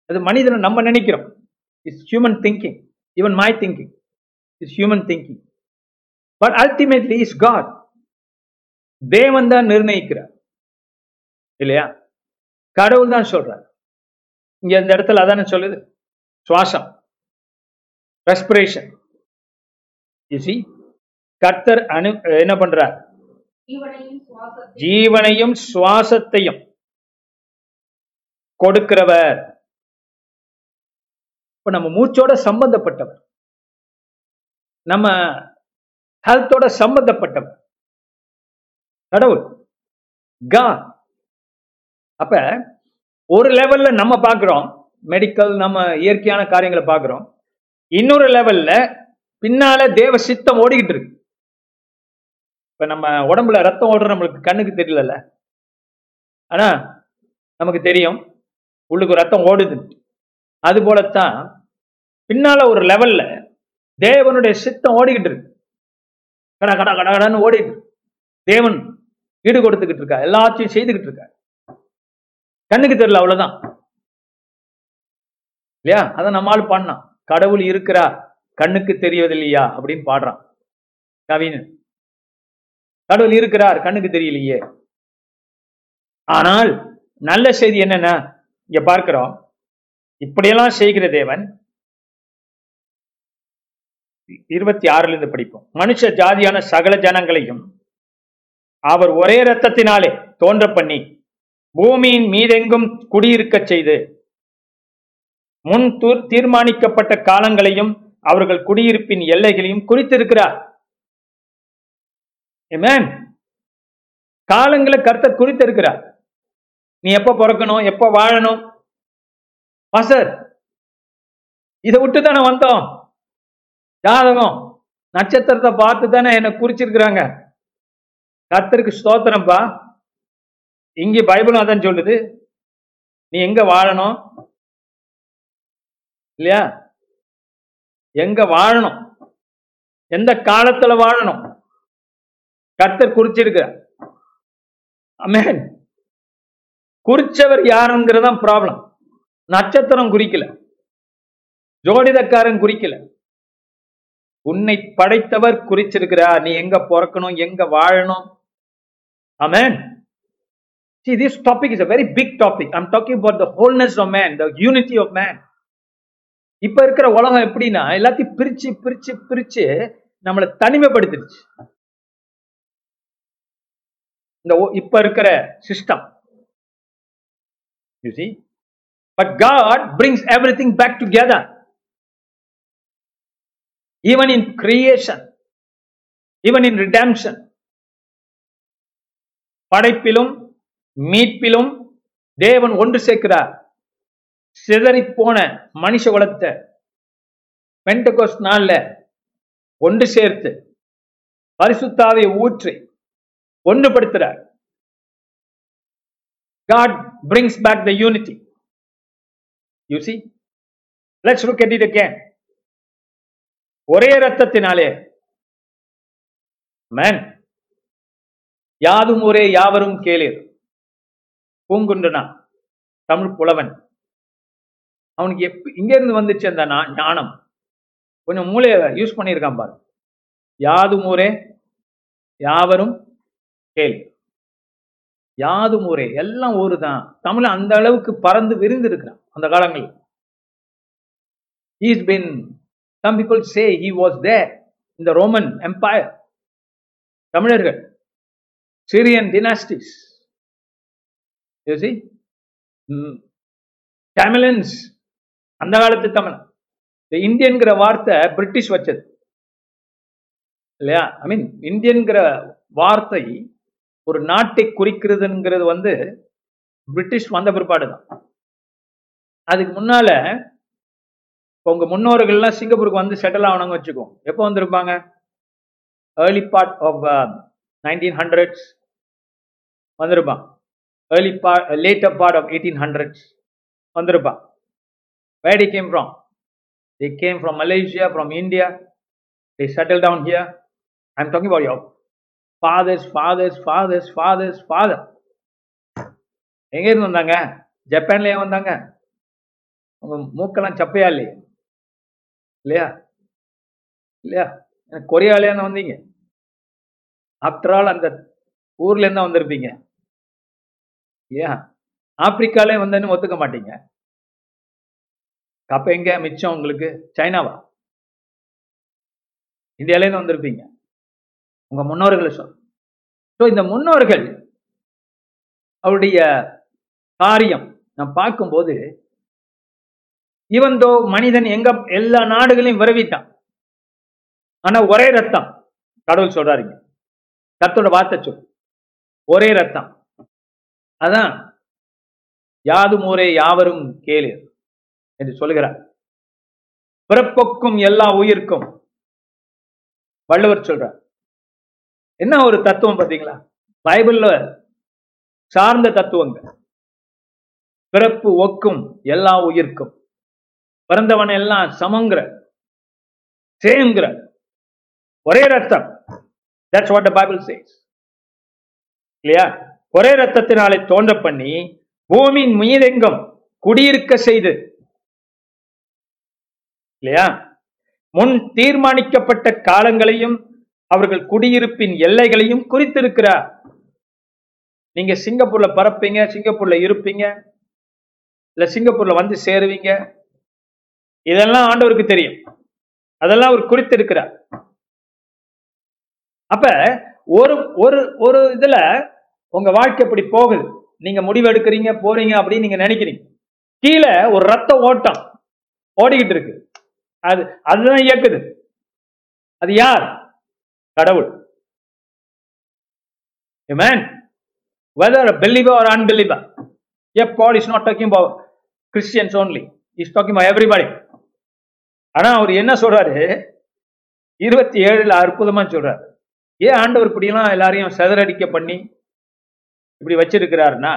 அது மனிதனை நம்ம நினைக்கிறோம். It's human thinking even my thinking is human thinking but ultimately is God தேவன் தான் நிர்ணயிக்கிறார். இல்லையா? கடவுள் தான் சொல்றார். இங்க இந்த இடத்துல அதானே சொல்லுது? சுவாசம். ரெஸ்பிரேஷன் சி கர்த்தர் அனு என்ன பண்றார்? ஜீவனையும் சுவாசத்தையும். கொடுக்கிறவர். இப்ப நம்ம மூச்சோட சம்பந்தப்பட்டவர். நம்ம ஹெல்த்தோட சம்பந்தப்பட்டவர். கடவுள். கா அப்ப ஒரு லெவல்ல நம்ம பார்க்கிறோம். மெடிக்கல் நம்ம இயற்கையான காரியங்களை பார்க்கிறோம். இன்னொரு லெவல்ல பின்னால தேவ சித்தம் ஓடிக்கிட்டு இருக்கு. இப்ப நம்ம உடம்புல ரத்தம் ஓடுற நம்மளுக்கு கண்ணுக்கு தெரியலல்ல. ஆனா நமக்கு தெரியும். உள்ளுக்கு ரத்தம் ஓடுது அது போலத்தான் பின்னால ஒரு லெவல்ல தேவனுடைய சித்தம் ஓடிக்கிட்டு இருக்கு கட கட கட கடன்னு ஓடிட்டு இருக்கு. தேவன் ஈடு கொடுத்துக்கிட்டு இருக்கா எல்லாத்தையும் செய்துகிட்டு இருக்கா கண்ணுக்கு தெரியல அவ்வளவுதான். இல்லையா? அதை நம்மால் பாடினான் கடவுள் இருக்கிறா கண்ணுக்கு தெரியவதில்லையா அப்படின்னு பாடுறான். கவின். கடவுள் இருக்கிறார். கண்ணுக்கு தெரியலையே. ஆனால் நல்ல செய்தி என்னன்னா இங்க பார்க்கிறோம். இப்படியெல்லாம் செய்கிற தேவன் இருபத்தி ஆறுல இருந்து படிப்போம். மனுஷ ஜாதியான சகல ஜனங்களையும் அவர் ஒரே ரத்தத்தினாலே தோன்ற பண்ணி பூமியின் மீதெங்கும் குடியிருக்க செய்து முன் தூர் தீர்மானிக்கப்பட்ட காலங்களையும் அவர்கள் குடியிருப்பின் எல்லைகளையும் குறித்திருக்கிறார். காலங்களை கர்த்தர் குறித்திருக்கிறார். நீ எப்ப பிறக்கணும் எப்ப வாழணும்? பாசர் இதை விட்டு தானே வந்தோம். ஜாதகம் நட்சத்திரத்தை பார்த்து தானே என்னை குறிச்சிருக்கிறாங்க. கத்தருக்கு ஸ்தோத்திரம்ப்பா இங்க பைபிளும் அதான் சொல்லுது. நீ எங்க வாழணும்? இல்லையா? எங்க வாழணும்? எந்த காலத்துல வாழணும்? கர்த்தர் குறிச்சிருக்க அமேன் குறிச்சவர் யாருங்கிறதான் ப்ராப்ளம் நட்சத்திரம் குறிக்கல. ஜோடிதக்காரன் குறிக்கல. உன்னை படைத்தவர் குறிச்சிருக்கிறார். நீ எங்க பிறக்கணும்? எங்க வாழணும்? அமேன் See, this topic is a very big topic. I'm talking about the wholeness of man, the unity of man. இப்ப இருக்கிற உலகம் எப்படின்னா எல்லாத்தையும் பிரிச்சு பிரிச்சு பிரிச்சு நம்மளை தனிமைப்படுத்திடுச்சு. இந்த இப்ப இருக்கிற system you see but god brings everything back together even in creation even in redemption படைப்பிலும் மீட்பிலும் தேவன் ஒன்று சேர்க்கிறார் சிதறிப் போன மனுஷ குலத்தை பெண்டகோஸ் நாள்ல ஒன்று சேர்த்து பரிசுத்தாவை ஊற்றி ஒன்றுபடுத்துறார் God brings back the unity. You see? Let's look at it again. ஒரே ரத்தத்தினாலே மேன் யாதும் ஒரே யாவரும் கேளீர் பூங்குண்டுனா தமிழ் புலவன் அவனுக்கு எப் இங்க இருந்து வந்துச்சு அந்த ஞானம் கொஞ்சம் மூளையை யூஸ் பண்ணியிருக்கான் பாரு யாதும் ஒரே யாவரும் கேளீர் யாதும் ஒரே எல்லாம் ஒரு தான் தமிழ் அந்த அளவுக்கு பறந்து விரிந்து இருக்கிறான் அந்த காலங்களில். Is been some people say he was there இந்த ரோமன் எம்பையர் தமிழர்கள் சிரியன் டினாஸ்டிஸ் தமிழன்ஸ் அந்த காலத்து தமிழன் இந்த இந்தியன்கிற வார்த்தை பிரிட்டிஷ் வச்சது. இல்லையா? ஐ மீன் இந்தியன்கிற வார்த்தை ஒரு நாட்டை குறிக்கிறதுங்கிறது வந்து பிரிட்டிஷ் வந்த பிற்பாடு தான் அதுக்கு முன்னால இப்போ உங்க முன்னோர்கள்லாம் சிங்கப்பூருக்கு வந்து செட்டில் ஆகணும்னு வச்சுக்கோ. எப்போ வந்திருப்பாங்க? Early part of nineteen hundreds வந்திருப்பான். Early part later part of eighteen hundreds வந்திருப்பான். வேடி came from the came from Malaysia from India the settle down here I am talking about your fathers fathers fathers fathers father எங்கே இருந்து வந்தாங்க? ஜப்பான்லேயே வந்தாங்க? உங்க மூக்கெல்லாம் சப்பையா இல்லையா? இல்லையா? இல்லையா? எனக்கு கொரியால வந்தீங்க. ஆஃப்டர் ஆல் அந்த ஊர்லேருந்து வந்திருப்பீங்க. இல்லையா? ஆப்பிரிக்காலே வந்தேன்னு ஒத்துக்க மாட்டீங்க. அப்போ எங்கே மிச்சம் உங்களுக்கு? சைனாவா? இந்தியாலேருந்து வந்திருப்பீங்க. உங்க முன்னோர்களை சொல். ஸோ இந்த முன்னோர்கள் அவருடைய காரியம் நான் பார்க்கும்போது இவன் தோ மனிதன் எங்க எல்லா நாடுகளையும் விரவிட்டான். ஆனா ஒரே ரத்தம் கடவுள் சொல்றாருங்க கத்தோட வார்த்தை சொல். ஒரே ரத்தம் அதான் யாதும் மூரே யாவரும் கேளு என்று சொல்லுகிறார். பிறப்புக்கும் எல்லா உயிர்க்கும் வள்ளுவர் சொல்றார். என்ன ஒரு தத்துவம் பாத்தீங்களா பைபிள்ல சார்ந்த தத்துவங்கள். பிறப்பு ஒக்கும் எல்லா உயிர்க்கும். பிறந்தவன் எல்லாம் சமங்கிற சேம்ங்கிற ஒரே ரத்தம். தட்ஸ் வாட் பைபிள் சேஸ் இல்லையா? ஒரே ரத்தத்தினாலே தோன்ற பண்ணி பூமியின் மீதெங்கும் குடியிருக்க செய்து. இல்லையா? முன் தீர்மானிக்கப்பட்ட காலங்களையும் அவர்கள் குடியிருப்பின் எல்லைகளையும் குறித்திருக்கிறார். நீங்க சிங்கப்பூர்ல பறப்பீங்க சிங்கப்பூர்ல இருப்பீங்க இல்ல சிங்கப்பூர்ல வந்து சேருவீங்க இதெல்லாம் ஆண்டவருக்கு தெரியும். அதெல்லாம் அவர் குறித்திருக்கிறார். அப்ப ஒரு ஒரு ஒரு இதுல உங்க வாழ்க்கை இப்படி போகுது? நீங்க முடிவு எடுக்கிறீங்க போறீங்க அப்படின்னு நீங்க நினைக்கிறீங்க. கீழே ஒரு ரத்த ஓட்டம் ஓடிக்கிட்டு இருக்கு. அது அதுதான் இயக்குது. அது யார்? கடவுள் Amen. Whether a believer or unbeliever. Yet God is not talking about Christians only. He's talking ஆனா அவர் என்ன சொல்றாரு இருபத்தி ஏழுல அற்புதமா சொல்றாரு ஏன் ஆண்டவர் இப்படிலாம் எல்லாரையும் செதறடிக்க பண்ணி இப்படி வச்சிருக்கிறாருன்னா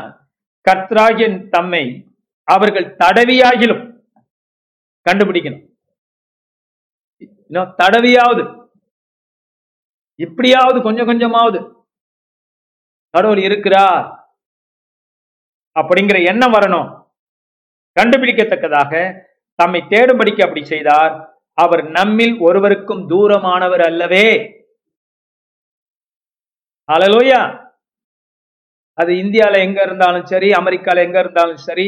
கர்த்தராகிய தம்மை அவர்கள் தடவியாகிலும் கண்டுபிடிக்கணும் தடவியாவது இப்படியாவது கொஞ்சம் கொஞ்சமாவது. கடவுள் இருக்கிறார் அப்படிங்கிற எண்ணம் வரணும். கண்டுபிடிக்கத்தக்கதாக தம்மை தேடும்படிக்கு அப்படி செய்தார். அவர் நம்மில் ஒருவருக்கும் தூரமானவர் அல்லவே. அலலோயா அது இந்தியால எங்க இருந்தாலும் சரி அமெரிக்கால எங்க இருந்தாலும் சரி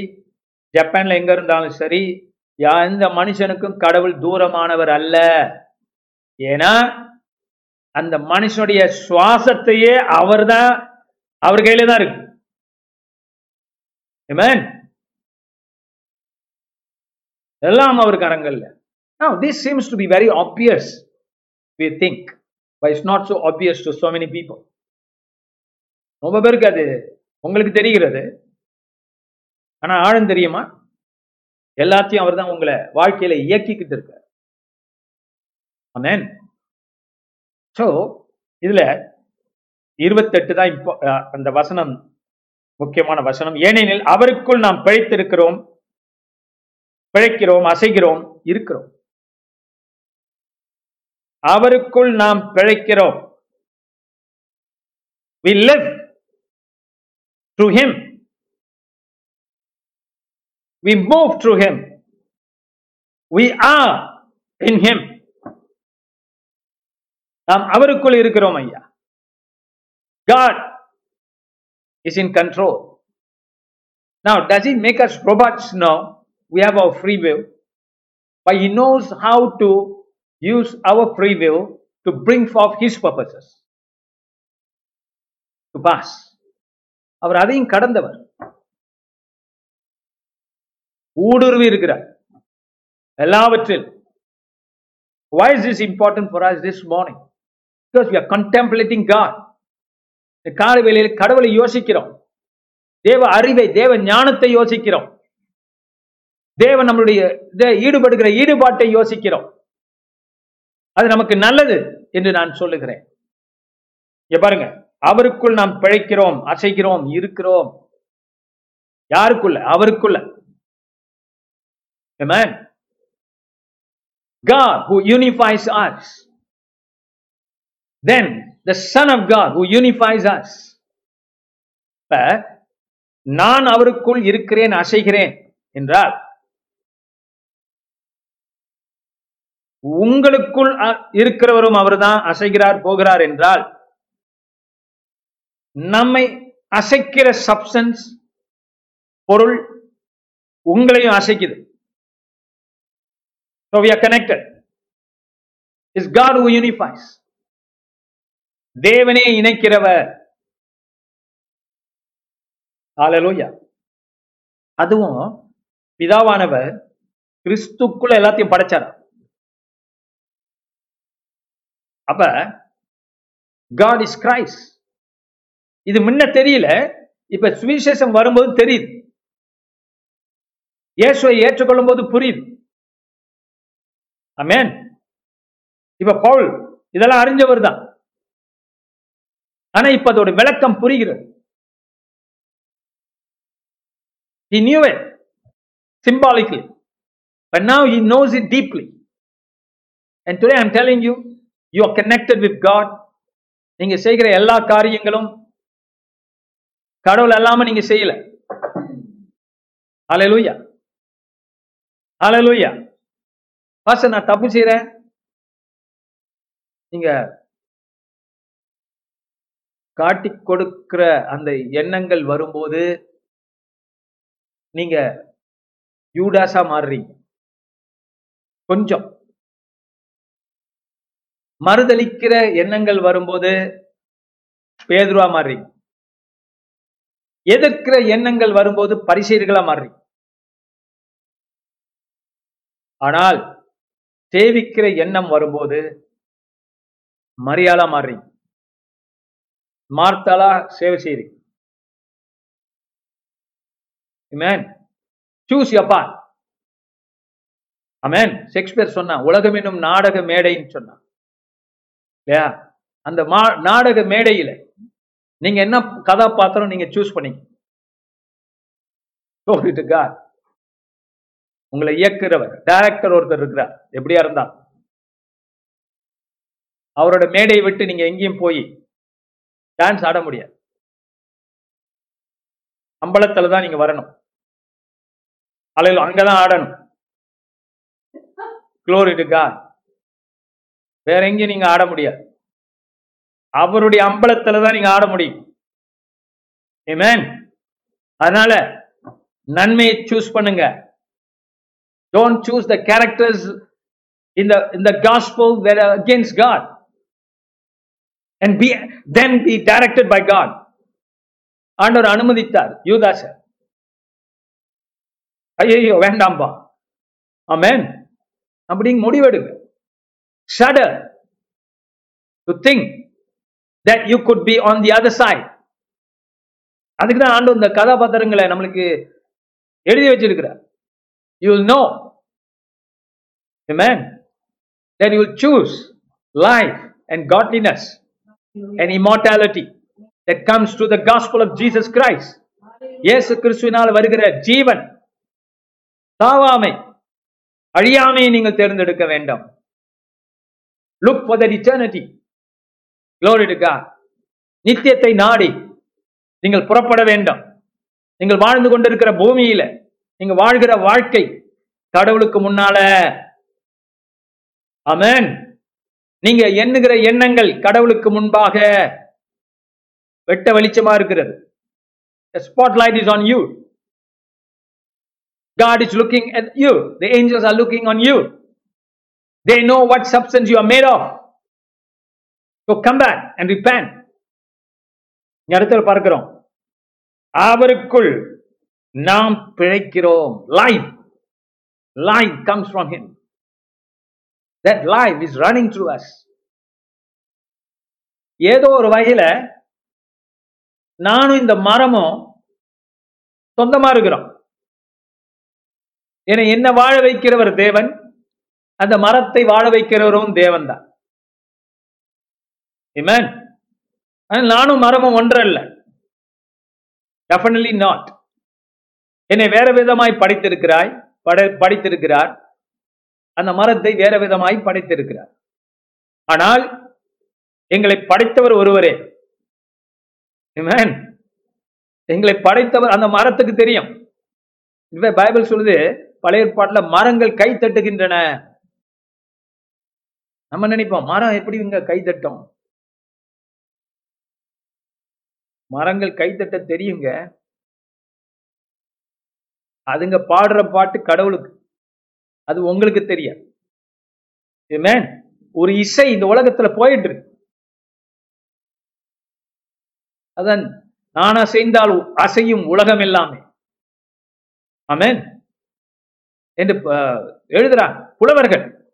ஜப்பான்ல எங்க இருந்தாலும் சரி எந்த மனுஷனுக்கும் கடவுள் தூரமானவர் அல்ல. ஏன்னா அந்த மனுஷனுடைய சுவாசத்தையே அவர் தான் அவர் கையில தான் இருக்கு. Amen. எல்லாம் அவர் கரங்கள்ல Now, this seems to be very obvious, we think, but it's not so obvious to so many people. ரொம்ப பேருக்கு அது உங்களுக்கு தெரிகிறது. ஆனா ஆழம் தெரியுமா? எல்லாத்தையும் அவர் தான் உங்களை வாழ்க்கையில இயக்கிக்கிட்டு இருக்கார். ஆமென் ஸோ இதுல இருபத்தெட்டு தான் இப்போ அந்த வசனம் முக்கியமான வசனம். ஏனெனில் அவருக்குள் நாம் பிழைத்திருக்கிறோம் பிழைக்கிறோம் அசைகிறோம் இருக்கிறோம். அவருக்குள் நாம் பிழைக்கிறோம். We live through him we move through him we are in him நாம் அவருக்குள் இருக்கிறோம் ஐயா God is in control. Now, does he make us robots? No. We have our free will. But he knows how to use our free will to bring forth his purposes. To pass. அவர் அதையும் கடந்தவர் ஊடுருவி இருக்கிறார் எல்லாவற்றில் Why is this important for us this morning? Because we are contemplating இந்த கடவுளை யோசிக்கிறோம். தேவ அறிவை தேவ ஞானத்தை யோசிக்கிறோம். தேவன் நம்மளுடைய ஈடுபடுகிற ஈடுபாட்டை யோசிக்கிறோம். அது நமக்கு நல்லது என்று நான் சொல்லுகிறேன். இங்க பாருங்க. அவருக்குள் நாம் பிழைக்கிறோம் அசைக்கிறோம் இருக்கிறோம். யாருக்குள்ள? அவருக்குள்ள. Amen. God who unifies us. Then the son of God who unifies us இப்ப நான் அவருக்குள் இருக்கிறேன் அசைகிறேன் என்றால் உங்களுக்குள் இருக்கிறவரும் அவர்தான் அசைகிறார் போகிறார் என்றால் நம்மை அசைக்கிற சப்சன்ஸ் பொருள் உங்களையும் அசைக்குது. So we are connected. Is God who unifies தேவனே இணைக்கிறவர். ஆலலோயா அதுவும் பிதாவானவர் கிறிஸ்துக்குள்ள எல்லாத்தையும் படைச்சார்? அப்ப காட் இஸ் கிரைஸ் இது முன்ன தெரியல இப்ப சுவிசேஷம் வரும்போது தெரியுது. இயேசுவை ஏற்றுக்கொள்ளும் போது புரியுது. அமேன் இப்ப பவுல் இதெல்லாம் அறிஞ்சவர் தான் ஆனா இப்ப அதோட விளக்கம் புரிகிறது he knew it symbolically but now he knows it deeply and today i'm telling you you are connected with god நீங்க செய்கிற எல்லா காரியங்களும் கடவுள் அல்லாம நீங்க செய்யல ஹalleluya ஹalleluya பாஸ்டர் நான் தப்பு செய்றேன் நீங்க காட்டி கொடுக்கிற அந்த எண்ணங்கள் வரும்போது நீங்க யூடாஸா மாறுறீங்க. கொஞ்சம். மறுதளிக்கிற எண்ணங்கள் வரும்போது பேதுருவா மாறுறீங்க. எதிர்க்கிற எண்ணங்கள் வரும்போது பரிசீர்களா மாறுறீங்க. ஆனால் சேவிக்கிற எண்ணம் வரும்போது மரியாளா மாறுறீங்க. மார்த்தாலா சேவை செய்றீங்க Amen. Choose your path. Shakespeare சொன்னா உலகம் என்னும் நாடக மேடைன்னு சொன்னான். இல்லையா? அந்த மா நாடக மேடையில நீங்க என்ன கதாபாத்திரம் நீங்க சூஸ் பண்ணீங்க? Oh, உங்களை இயக்குறவர் டைரக்டர் ஒருத்தர் இருக்கிறார். எப்படியா இருந்தா அவரோட மேடையை விட்டு நீங்க எங்கேயும் போய் டான்ஸ் ஆட முடியாது. அம்பலத்துல தான் நீங்க வரணும். அலையில் அங்கதான் ஆடணும். Glory வேற எங்கேயும் நீங்க ஆட முடியாது. அவருடைய அம்பலத்துல தான் நீங்க ஆட முடியும். Amen. அதனால நன்மையை சூஸ் பண்ணுங்க. டோன்ட் சூஸ் த கேரக்டர்ஸ் இந்த இந்த in against God and be then be directed by God ஆண்டவர் அனுமதித்தார் யூதாசர் ஐயோ வேண்டாம்பா ஆமேன் அப்படிங்க முடிவெடுங்க shudder to think that you could be on the other side அதுக்கு தான் ஆண்டு இந்த கதாபாத்திரங்களை நம்மளுக்கு எழுதி வச்சிருக்கிற you will know man then you choose life and godliness and immortality that comes through the gospel of Jesus Christ. இயேசு கிறிஸ்துவினால் வருகிற ஜீவன். சாவாமை அழியாமையை நீங்கள் தேர்ந்தெடுக்க வேண்டாம். Look for that eternity glory to God. நித்தியத்தை நாடி நீங்கள் புறப்பட வேண்டும். நீங்கள் வாழ்ந்து கொண்டிருக்கிற பூமியில நீங்கள் வாழ்கிற வாழ்க்கை கடவுளுக்கு முன்னால. அமேன் நீங்க எண்ணுகிற எண்ணங்கள் கடவுளுக்கு முன்பாக வெட்ட வெளிச்சமா இருக்கிறது spotlight is on you God is looking at you. The angels are looking on you. They know what substance you are made of. So come back and repent. இங்க இடத்துல பார்க்கிறோம் அவருக்குள் நாம் பிழைக்கிறோம் life life comes from him that life is running through us ஏதோ ஒரு வகையில நானும் இந்த மரமும் சொந்தமா இருக்கிறோம். என என்ன வாழ வைக்கிறவர் தேவன்? அந்த மரத்தை வாழ வைக்கிறவரும் தேவன் தான் ஆனால் நானும் மரமும் ஒன்றல்ல. டெஃபினட்லி நாட் என்னை வேற விதமாய் படைத்திருக்கிறாய் படை படித்திருக்கிறார். அந்த மரத்தை வேற விதமாய் படைத்திருக்கிறார். ஆனால் எங்களை படைத்தவர் ஒருவரே. எங்களை படைத்தவர் அந்த மரத்துக்கு தெரியும். இதுவே பைபிள் சொல்லுது பழைய ஏற்பாட்டுல மரங்கள் கை தட்டுகின்றன. நம்ம நினைப்போம் மரம் எப்படி இங்க கை தட்டும்? மரங்கள் கை தட்ட தெரியுங்க. அதுங்க பாடுற பாட்டு கடவுளுக்கு. அது உங்களுக்கு தெரியாது. Amen. ஒரு இசை இந்த உலகத்துல போயிட்டு இருக்கு. நான் அசைந்தால் அசையும் உலகம் எல்லாமே. ஆமேன் என்று அஹ், எழுதுறாங்க. புலவர்கள்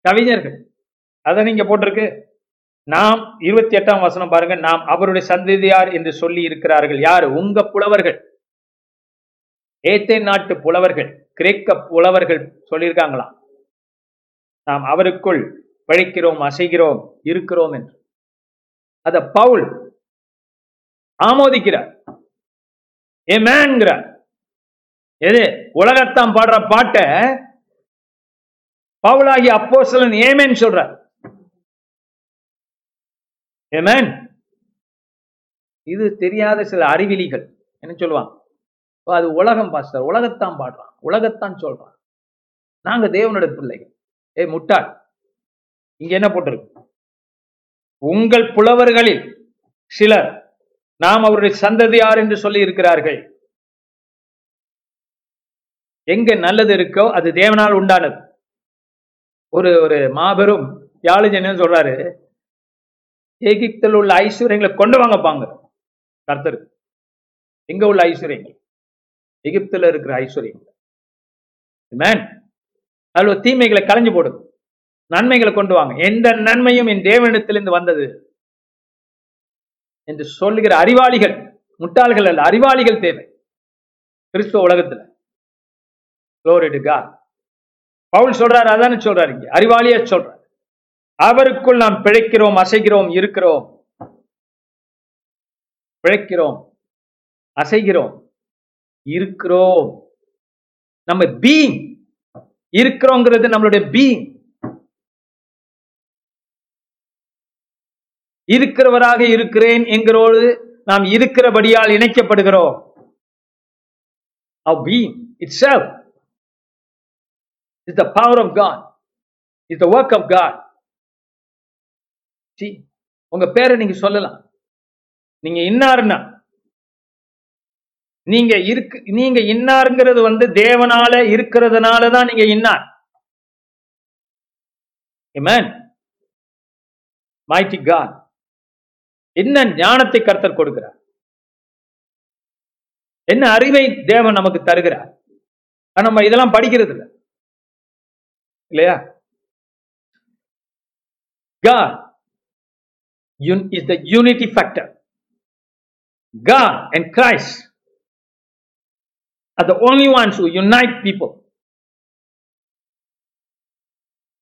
கவிஞர்கள். அதை நீங்க போட்டிருக்கு. நாம் இருபத்தி எட்டாம் வசனம் பாருங்க. நாம் அவருடைய சந்ததியார் என்று சொல்லி இருக்கிறார்கள். யாரு? உங்க புலவர்கள். ஏத்தே நாட்டு புலவர்கள். கிரேக்க புலவர்கள் சொல்லியிருக்காங்களாம். நாம் அவருக்குள் பழிக்கிறோம் அசைகிறோம் இருக்கிறோம் என்று. அத பவுல் ஆமோதிக்கிறார். ஏமேன்கிறார் எது? உலகத்தான் பாடுற பாட்டை பவுலாகி அப்போஸ்தலன் ஏமேன் சொல்றார். ஏமேன் இது தெரியாத சில அறிவிலிகள். என்ன சொல்லுவாங்க அது உலகம் பாஸ்டர் உலகத்தான் பாடுறான் உலகத்தான் சொல்றான். நாங்க தேவனோட பிள்ளைகள். ஏய் முட்டாள். இங்க என்ன போட்டிருக்கு? உங்கள் புலவர்களில் சிலர் நாம் அவருடைய சந்ததியார் என்று சொல்லி இருக்கிறார்கள். எங்க நல்லது இருக்கோ அது தேவனால் உண்டானது. ஒரு ஒரு மாபெரும் யாழிஜன் என்ன சொல்றாரு? எகிப்தில் உள்ள ஐஸ்வர்யங்களை கொண்டு வாங்கப்பாங்க கர்த்தர் எங்க உள்ள ஐஸ்வர்யங்கள். எகிப்துல இருக்கிற ஐஸ்வர்யம். Amen. அதுல தீமைகளை களைஞ்சு போடுது. நன்மைகளை கொண்டு வாங்க. எந்த நன்மையும் என் தேவனிடத்திலிருந்து வந்தது என்று சொல்லுகிற அறிவாளிகள் முட்டாள்கள் அல்ல அறிவாளிகள் தேவை. கிறிஸ்துவ உலகத்துல. பவுல் சொல்றாரு அதானே சொல்றாரு இங்க. அறிவாளியே சொல்றாரு. அவருக்குள் நாம் பிழைக்கிறோம் அசைகிறோம் இருக்கிறோம். பிழைக்கிறோம் அசைகிறோம். இருக்கிறோம். நம்ம பீயிங் இருக்கிறோங்கிறது நம்மளுடைய பீயிங் இருக்கிறவராக இருக்கிறேன் என்கிறோடு நாம் இருக்கிறபடியால் இணைக்கப்படுகிறோம். Our being itself is the power of God, is the work உங்க பேரை நீங்க சொல்லலாம். நீங்க இன்னாருன்னா நீங்க இருக்கு நீங்க இன்னாருங்கிறது வந்து தேவனால இருக்கிறதுனால தான் நீங்க இன்னார். Amen. Mighty என்ன ஞானத்தை கர்த்தர் கொடுக்கிறார்? என்ன அறிவை தேவன் நமக்கு தருகிறார்? ஆனா நம்ம இதெல்லாம் படிக்கிறது இல்ல இல்லையா? God un- is the unity factor. God and Christ are the only ones who unite people.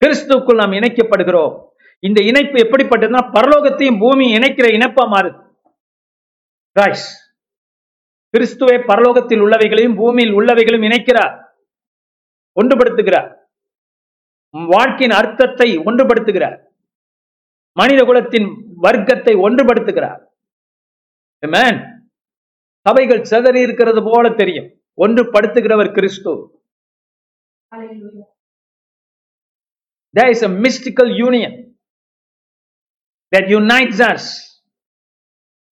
கிறிஸ்துவுக்குள் நாம் இணைக்கப்படுகிறோம். இந்த இணைப்பு எப்படிப்பட்டதுன்னா பரலோகத்தையும் பூமியும் இணைக்கிற இணைப்பா மாறுது. கிரைஸ்ட் கிறிஸ்துவை பரலோகத்தில் உள்ளவைகளையும் பூமியில் உள்ளவைகளையும் இணைக்கிறார். ஒன்றுபடுத்துகிறார். வாழ்க்கையின் அர்த்தத்தை ஒன்றுபடுத்துகிறார். மனித குலத்தின் வர்க்கத்தை ஒன்றுபடுத்துகிறார். சபைகள் சிதறி இருக்கிறது போல தெரியும். ஒன்றுபடுத்துகிறவர் கிறிஸ்து Hallelujah. There is a mystical union that unites us,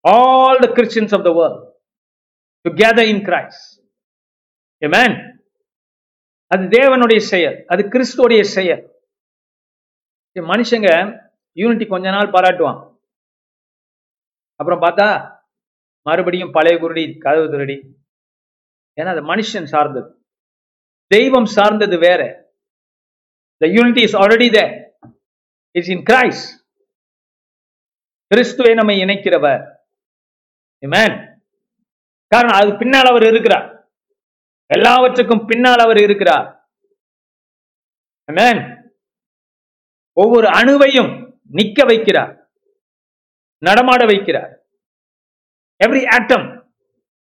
all the Christians of the world, together in Christ. Amen. அது தேவனுடைய செயல் அது கிறிஸ்துவோடைய செயல் மனுஷங்க யூனிட்டி கொஞ்ச நாள் பாராட்டுவான் அப்புறம் பார்த்தா மறுபடியும் பழைய குருடி கதவு திருடி ஏன்னா அது மனுஷன் சார்ந்தது. தெய்வம் சார்ந்தது வேற. The unity is already there it's in Christ கிறிஸ்துவை நம்மை இணைக்கிறவர். Amen. காரணம் அது பின்னால் அவர் இருக்கிறார். எல்லாவற்றுக்கும் பின்னால் அவர் இருக்கிறார். Amen. ஒவ்வொரு அணுவையும் நிக்க வைக்கிறார். நடமாட வைக்கிறார். Every atom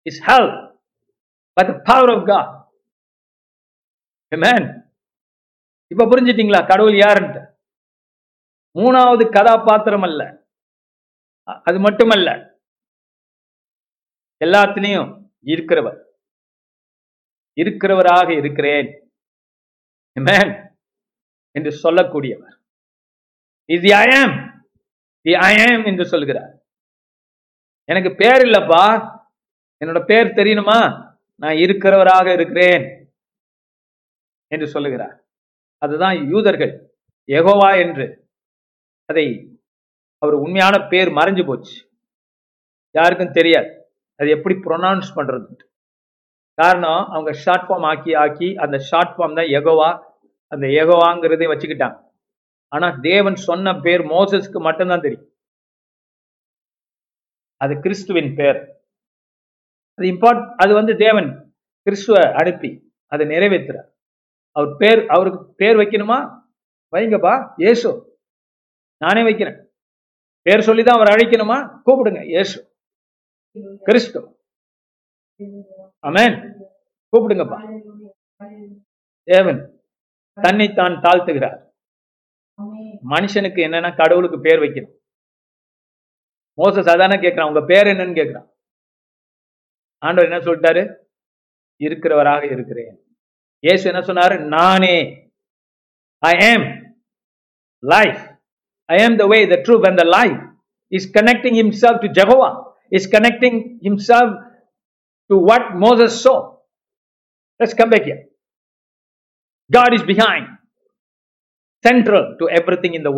is held by the power of God. Amen. இப்ப புரிஞ்சிட்டீங்களா? கடவுள் யாருன்ட்டு? மூணாவது கதாபாத்திரம் அல்ல. அது மட்டுமல்ல. எல்லாத்திலையும் இருக்கிறவர். இருக்கிறவராக இருக்கிறேன். Amen. என்று சொல்லக்கூடியவர். இது தி ஐஎம் தி ஐஎம் என்று சொல்கிறார். எனக்கு பேர் இல்லப்பா. என்னோட பேர் தெரியணுமா? நான் இருக்கிறவராக இருக்கிறேன் என்று சொல்லுகிறார். அதுதான் யூதர்கள். எகோவா என்று. அதை அவர் உண்மையான பேர் மறைஞ்சு போச்சு. யாருக்கும் தெரியாது. அது எப்படி ப்ரொனவுன்ஸ் பண்றது? காரணம் அவங்க ஷார்ட் ஃபார்ம் ஆக்கி ஆக்கி அந்த ஷார்ட் ஃபார்ம் தான் எகோவா அந்த யெகோவாங்கிறதை வச்சுக்கிட்டாங்க. ஆனா தேவன் சொன்ன பேர் மோசஸ்க்கு மட்டும்தான் தெரியும். அது கிறிஸ்துவின் பேர். அது இம்பார்ட் அது வந்து தேவன் கிறிஸ்துவ அனுப்பி அதை நிறைவேற்றுறார். அவர் பேர் அவருக்கு பேர் வைக்கணுமா? வைங்கப்பா ஏசு நானே வைக்கிறேன். பேர் சொல்லி தான் அவர் அழைக்கணுமா? கூப்பிடுங்க ஏசு கிறிஸ்து. அமேன் கூப்பிடுங்கப்பா. தேவன் தன்னைத்தான் தாழ்த்துகிறார். மனுஷனுக்கு என்னன்னா கடவுளுக்கு பேர் வைக்கணும். மோச சாதாரண கேட்கிறான் உங்க பேர் என்னன்னு கேட்கிறான். ஆண்டவர் என்ன சொல்லிட்டாரு இருக்கிறவராக இருக்கிறேன் ஏசு என்ன சொன்னாரு நானே ஐ am life I am the way the truth and the life is connecting himself to Jehovah is connecting himself to what Moses saw let's come back here God is behind, central to everything in the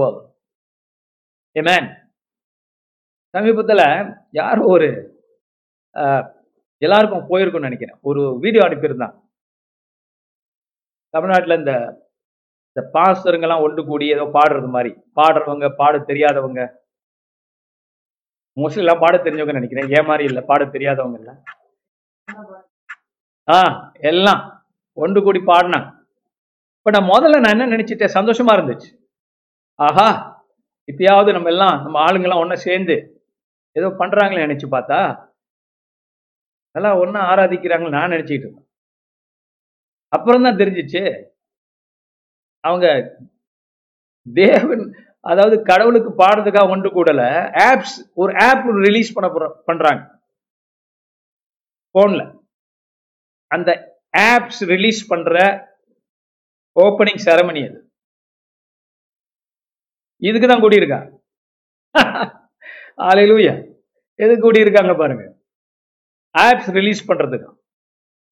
a man சமீபத்தில் யார் ஒரு எல்லாருக்கும் போயிருக்கும்னு நினைக்கிறேன். ஒரு வீடியோ அனுப்பியிருந்தான். தமிழ்நாட்டில் இந்த இந்த பாஸ்டருங்கெல்லாம் ஒன்று கூடி ஏதோ பாடுறது மாதிரி. பாடுறவங்க பாட தெரியாதவங்க. மோஸ்ட்லி எல்லாம் பாட தெரிஞ்சவங்க நினைக்கிறேன். ஏன் மாதிரி இல்லை? பாட தெரியாதவங்க இல்லை ஆ எல்லாம் ஒன்று கூடி பாடினாங்க. இப்போ நான் முதல்ல நான் என்ன நினச்சிட்டேன்? சந்தோஷமா இருந்துச்சு. ஆஹா இப்பயாவது நம்ம எல்லாம் நம்ம ஆளுங்கெல்லாம் ஒன்றா சேர்ந்து ஏதோ பண்றாங்களே நினைச்சு பார்த்தா எல்லாம் ஒன்றா ஆராதிக்கிறாங்கன்னு நான் நினச்சிக்கிட்டு இருந்தேன் அப்புறம் தான் தெரிஞ்சிச்சு. அவங்க தேவன் அதாவது கடவுளுக்கு பாடுறதுக்காக ஒன்று கூடல ஆப்ஸ் ஒரு ஆப் ரிலீஸ் பண்ண போற- பண்றாங்க. போன்ல அந்த ஆப்ஸ் ரிலீஸ் பண்ற ஓப்பனிங் செரமனி அது. இதுக்கு தான் கூடியிருக்கா? ஆலையிலூயா எதுக்கு கூடியிருக்காங்க பாருங்க. ஆப்ஸ் ரிலீஸ் பண்ணுறதுக்கு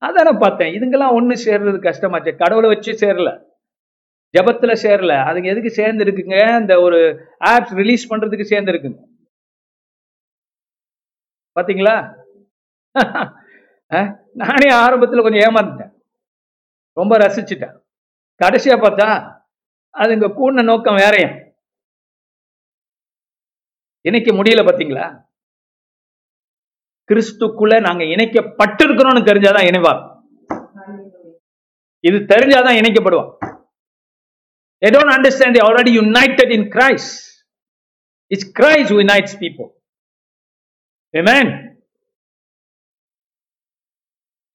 அதான் பார்த்தேன். இதுங்கெல்லாம் ஒன்று சேர்றது கஷ்டமாச்சு. கடவுளை வச்சு சேரல. ஜபத்தில் சேரல. அதுங்க எதுக்கு சேர்ந்து இருக்குங்க இந்த ஒரு ஆப்ஸ் ரிலீஸ் பண்ணுறதுக்கு சேர்ந்து இருக்குங்க பார்த்தீங்களா நானே ஆரம்பத்தில் கொஞ்சம் ஏமாந்துட்டேன் ரொம்ப ரசிச்சுட்டேன். கடைசியாக பார்த்தா அதுங்க கூடின நோக்கம் வேறையும் இன்னைக்கு முடியல பார்த்தீங்களா? கிறிஸ்துக்குள்ள நாங்க இணைக்கப்பட்டிருக்கிறோம்னு தெரிஞ்சாதான் இணைவார் இது தெரிஞ்சாதான் இணைக்கப்படுவார் they don't understand they already united in christ it's christ who unites people amen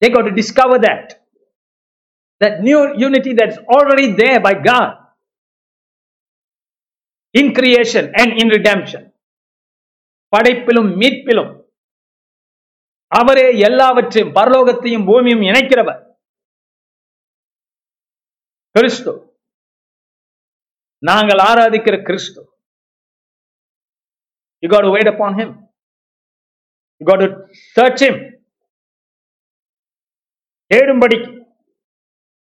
they got to discover that that new unity that's already there by god in creation and in redemption படைப்பிலும் மீட்பிலும் அவரே எல்லாவற்றையும் பரலோகத்தையும் பூமியும் இணைக்கிறவர். கிறிஸ்து. நாங்கள் ஆராதிக்கிற கிறிஸ்து. You got wait upon him you got search him தேடும்படி.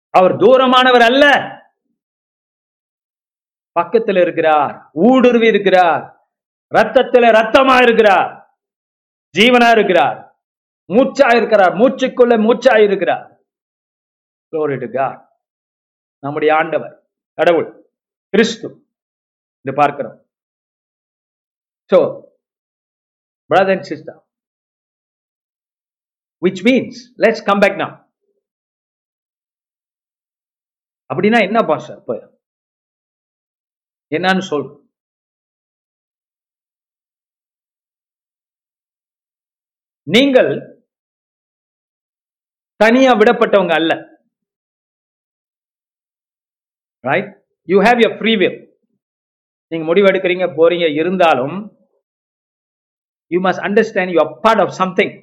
அவர் தூரமானவர் அல்ல. பக்கத்தில் இருக்கிறார். ஊடுருவி இருக்கிறார். ரத்தத்தில் ரத்தமா இருக்கிறார். ஜீவனா இருக்கிறார். மூச்சா இருக்கிறார் மூச்சுக்குள்ள மூச்சா இருக்கிறார் நம்முடைய ஆண்டவர் கடவுள் கிறிஸ்து. இது பார்க்கிறோம். So, brother and sister which means let's come back now. அப்படின்னா என்ன பாஷா இப்போ என்னன்னு சொல் நீங்கள் தனியா விடப்பட்டவங்க அல்ல. Right you have your free will நீங்க முடிவு எடுக்கிறீங்க போறீங்க இருந்தாலும் you must understand you part of something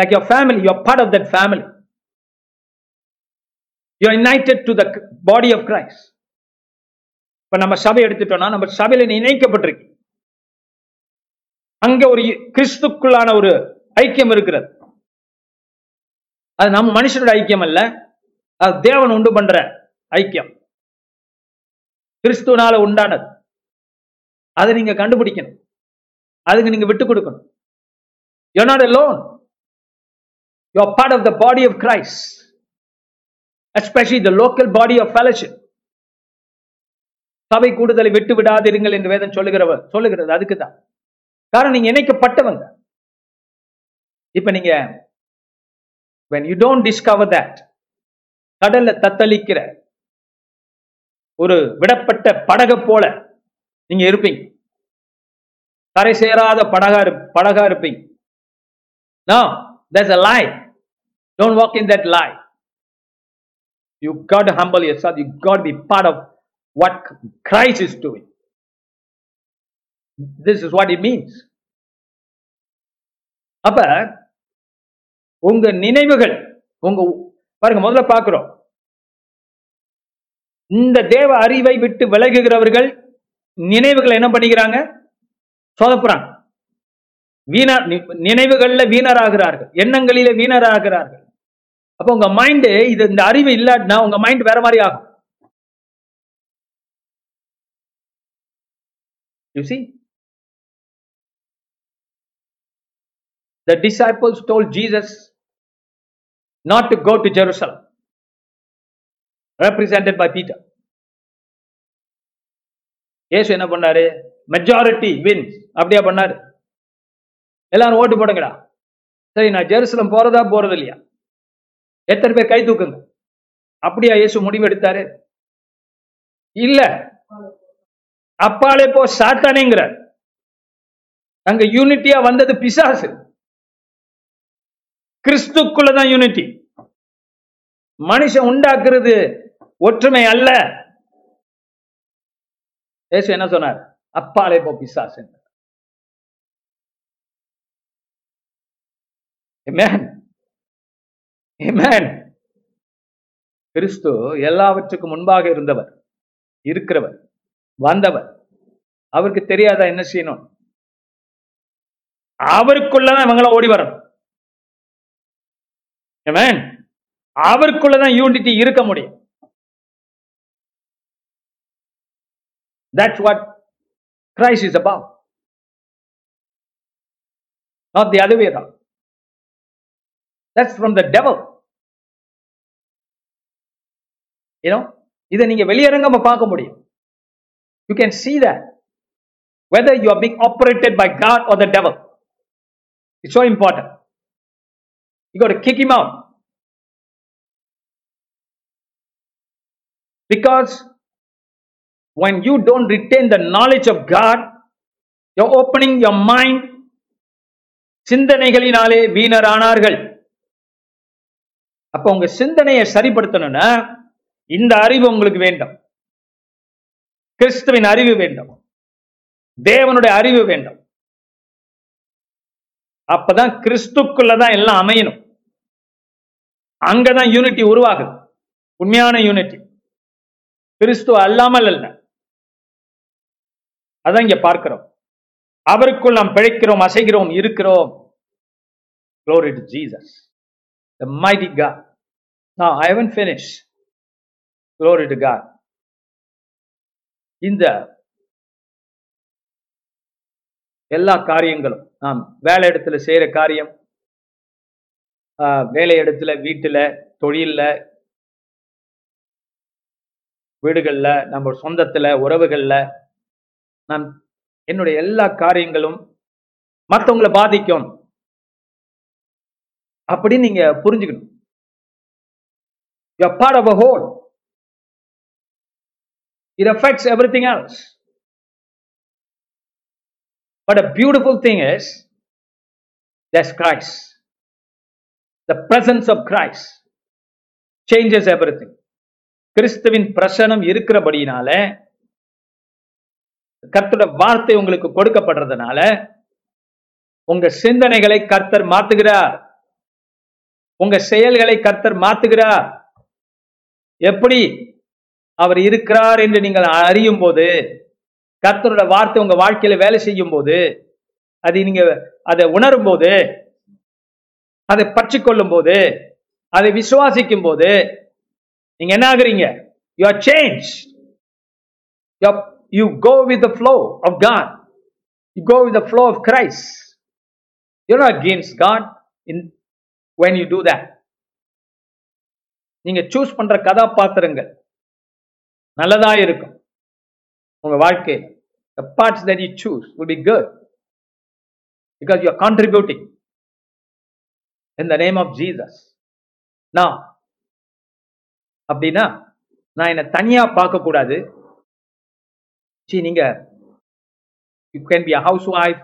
like your family you part of that family you united to the body of Christ இப்ப நம்ம சபை எடுத்துட்டோம்னா நம்ம சபையில நீ இணைக்கப்பட்டிருக்கு. அங்க ஒரு கிறிஸ்துக்குள்ளான ஒரு ஐக்கியம் இருக்கிறது. அது நம்ம மனுஷனோட ஐக்கியம் அல்ல. அது தேவன் உண்டு பண்ற ஐக்கியம். கிறிஸ்துவனால உண்டானது. அதை நீங்க கண்டுபிடிக்கணும். அதுக்கு நீங்க விட்டு கொடுக்கணும். You not alone. You are part of the body of Christ. Especially the local body of fellowship சபை கூடுதலை விட்டு விடாதிருங்கள் என்று வேதம் சொல்லுகிறவர் சொல்லுகிறது. அதுக்கு தான் காரணம் நீங்க இணைக்கப்பட்டவங்க. இப்ப நீங்க when you don't discover that கடல்ல தத்தளிக்கிற ஒரு விடப்பட்ட படகை போல நீங்க இருப்பீங்க கரை சேராத படகா படகா இருப்பீங்க no that's a lie don't walk in that lie you got humble yourself you got be part of what Christ is doing this is what it means அப்ப உங்க நினைவுகள் உங்க பாருங்க முதல்ல பார்க்கிறோம். இந்த தேவ அறிவை விட்டு விலகுகிறவர்கள் நினைவுகளை என்ன பண்ணிக்கிறாங்க? சொதப்புறாங்க. வீணா நினைவுகள்ல வீணராகிறார்கள். எண்ணங்களில வீணராகிறார்கள். அப்ப உங்க மைண்டு இது இந்த அறிவு இல்லாட்டினா உங்க மைண்ட் வேற மாதிரி ஆகும். You see The disciples told Jesus not to go to Jerusalem, represented by Peter. இயேசு என்ன பண்ணாரு? மெஜாரிட்டி வின்ஸ் அப்படியா பண்ணாரு? எல்லாரும் ஓட்டு போடுங்கடா. சரி நான் ஜெருசலம் போறதா போறது இல்லையா எத்தனை பேர் கை தூக்குங்க? அப்படியா இயேசு முடிவு எடுத்தாரு இல்ல. அப்பாலே போ சாத்தானேங்கிறார். அங்க யூனிட்டியா வந்தது பிசாசு. கிறிஸ்துக்குள்ளதான் யூனிட்டி மனுஷன் உண்டாக்குறது ஒற்றுமை அல்ல. ஏசு என்ன சொன்னார்? அப்பாலே போ பிசாசு கிறிஸ்து எல்லாவற்றுக்கும் முன்பாக இருந்தவர் இருக்கிறவர் வந்தவர். அவருக்கு தெரியாதா என்ன செய்யணும்? அவருக்குள்ளதான் இவங்கள ஓடி வரணும். அவருக்குள்ளதான் யூனிட்டி இருக்க முடியும் இதை நீங்க வெளியரங்கமா பார்க்க முடியும் you can see that you are being operated by God or the devil it's so important You got to kick him out. Because when you don't retain the knowledge of God, you're opening your mind. சிந்தனைகளினாலே வீணரானார்கள். அப்ப உங்க சிந்தனையை சரிப்படுத்தணும்னா இந்த அறிவு உங்களுக்கு வேண்டும். கிறிஸ்துவின் அறிவு வேண்டும். தேவனுடைய அறிவு வேண்டும். அப்பதான் கிறிஸ்துக்குள்ளதான் எல்லாம் அமையணும். அங்கதான் யூனிட்டி உருவாகுது உண்மையான யூனிட்டி கிறிஸ்துவ அல்லாமல் அல்ல அதான் இங்க பார்க்கிறோம் அவருக்குள் நாம் பிழைக்கிறோம் அசைகிறோம் இருக்கிறோம் Glory to Jesus, the mighty God. Now, I haven't finished. Glory to God. இந்த எல்லா காரியங்களும் நாம் வேலை இடத்துல செய்யற காரியம் வேலை இடத்துல வீட்டுல தொழில்ல வீடுகள்ல நம்ம சொந்தத்துல உறவுகளில் நான் என்னுடைய எல்லா காரியங்களும் மற்றவங்களை பாதிக்கும். அப்படின்னு நீங்க புரிஞ்சுக்கணும். You're part of a whole. It affects everything but a beautiful thing is is Christ the presence of Christ changes everything கிறிஸ்துவின் பிரசனம் இருக்கிறபடியினால கர்த்தோட வார்த்தை உங்களுக்கு கொடுக்கப்படுறதுனால உங்க சிந்தனைகளை கர்த்தர் மாத்துகிறார். உங்க செயல்களை கர்த்தர் மாத்துகிறார். எப்படி? அவர் இருக்கிறார் என்று நீங்கள் அறியும் போது கர்த்தரோட வார்த்தை உங்க வாழ்க்கையில வேலை செய்யும் போது அது நீங்க அதை உணரும் போது அதை பற்றி கொள்ளும் போது அதை விசுவாசிக்கும் போது நீங்க என்ன ஆகுறீங்க? You are change you go with the flow of God you go with flow of Christ you not against God in when you do that நீங்க சூஸ் பண்ற கதாபாத்திரங்கள் நல்லதா இருக்கும். உங்க வாழ்க்கையில். The parts that you choose will be good. Because you are contributing. In the name of Jesus நான் அப்படின்னா நான் என்னை தனியா பார்க்க கூடாது சி நீங்க you can be a housewife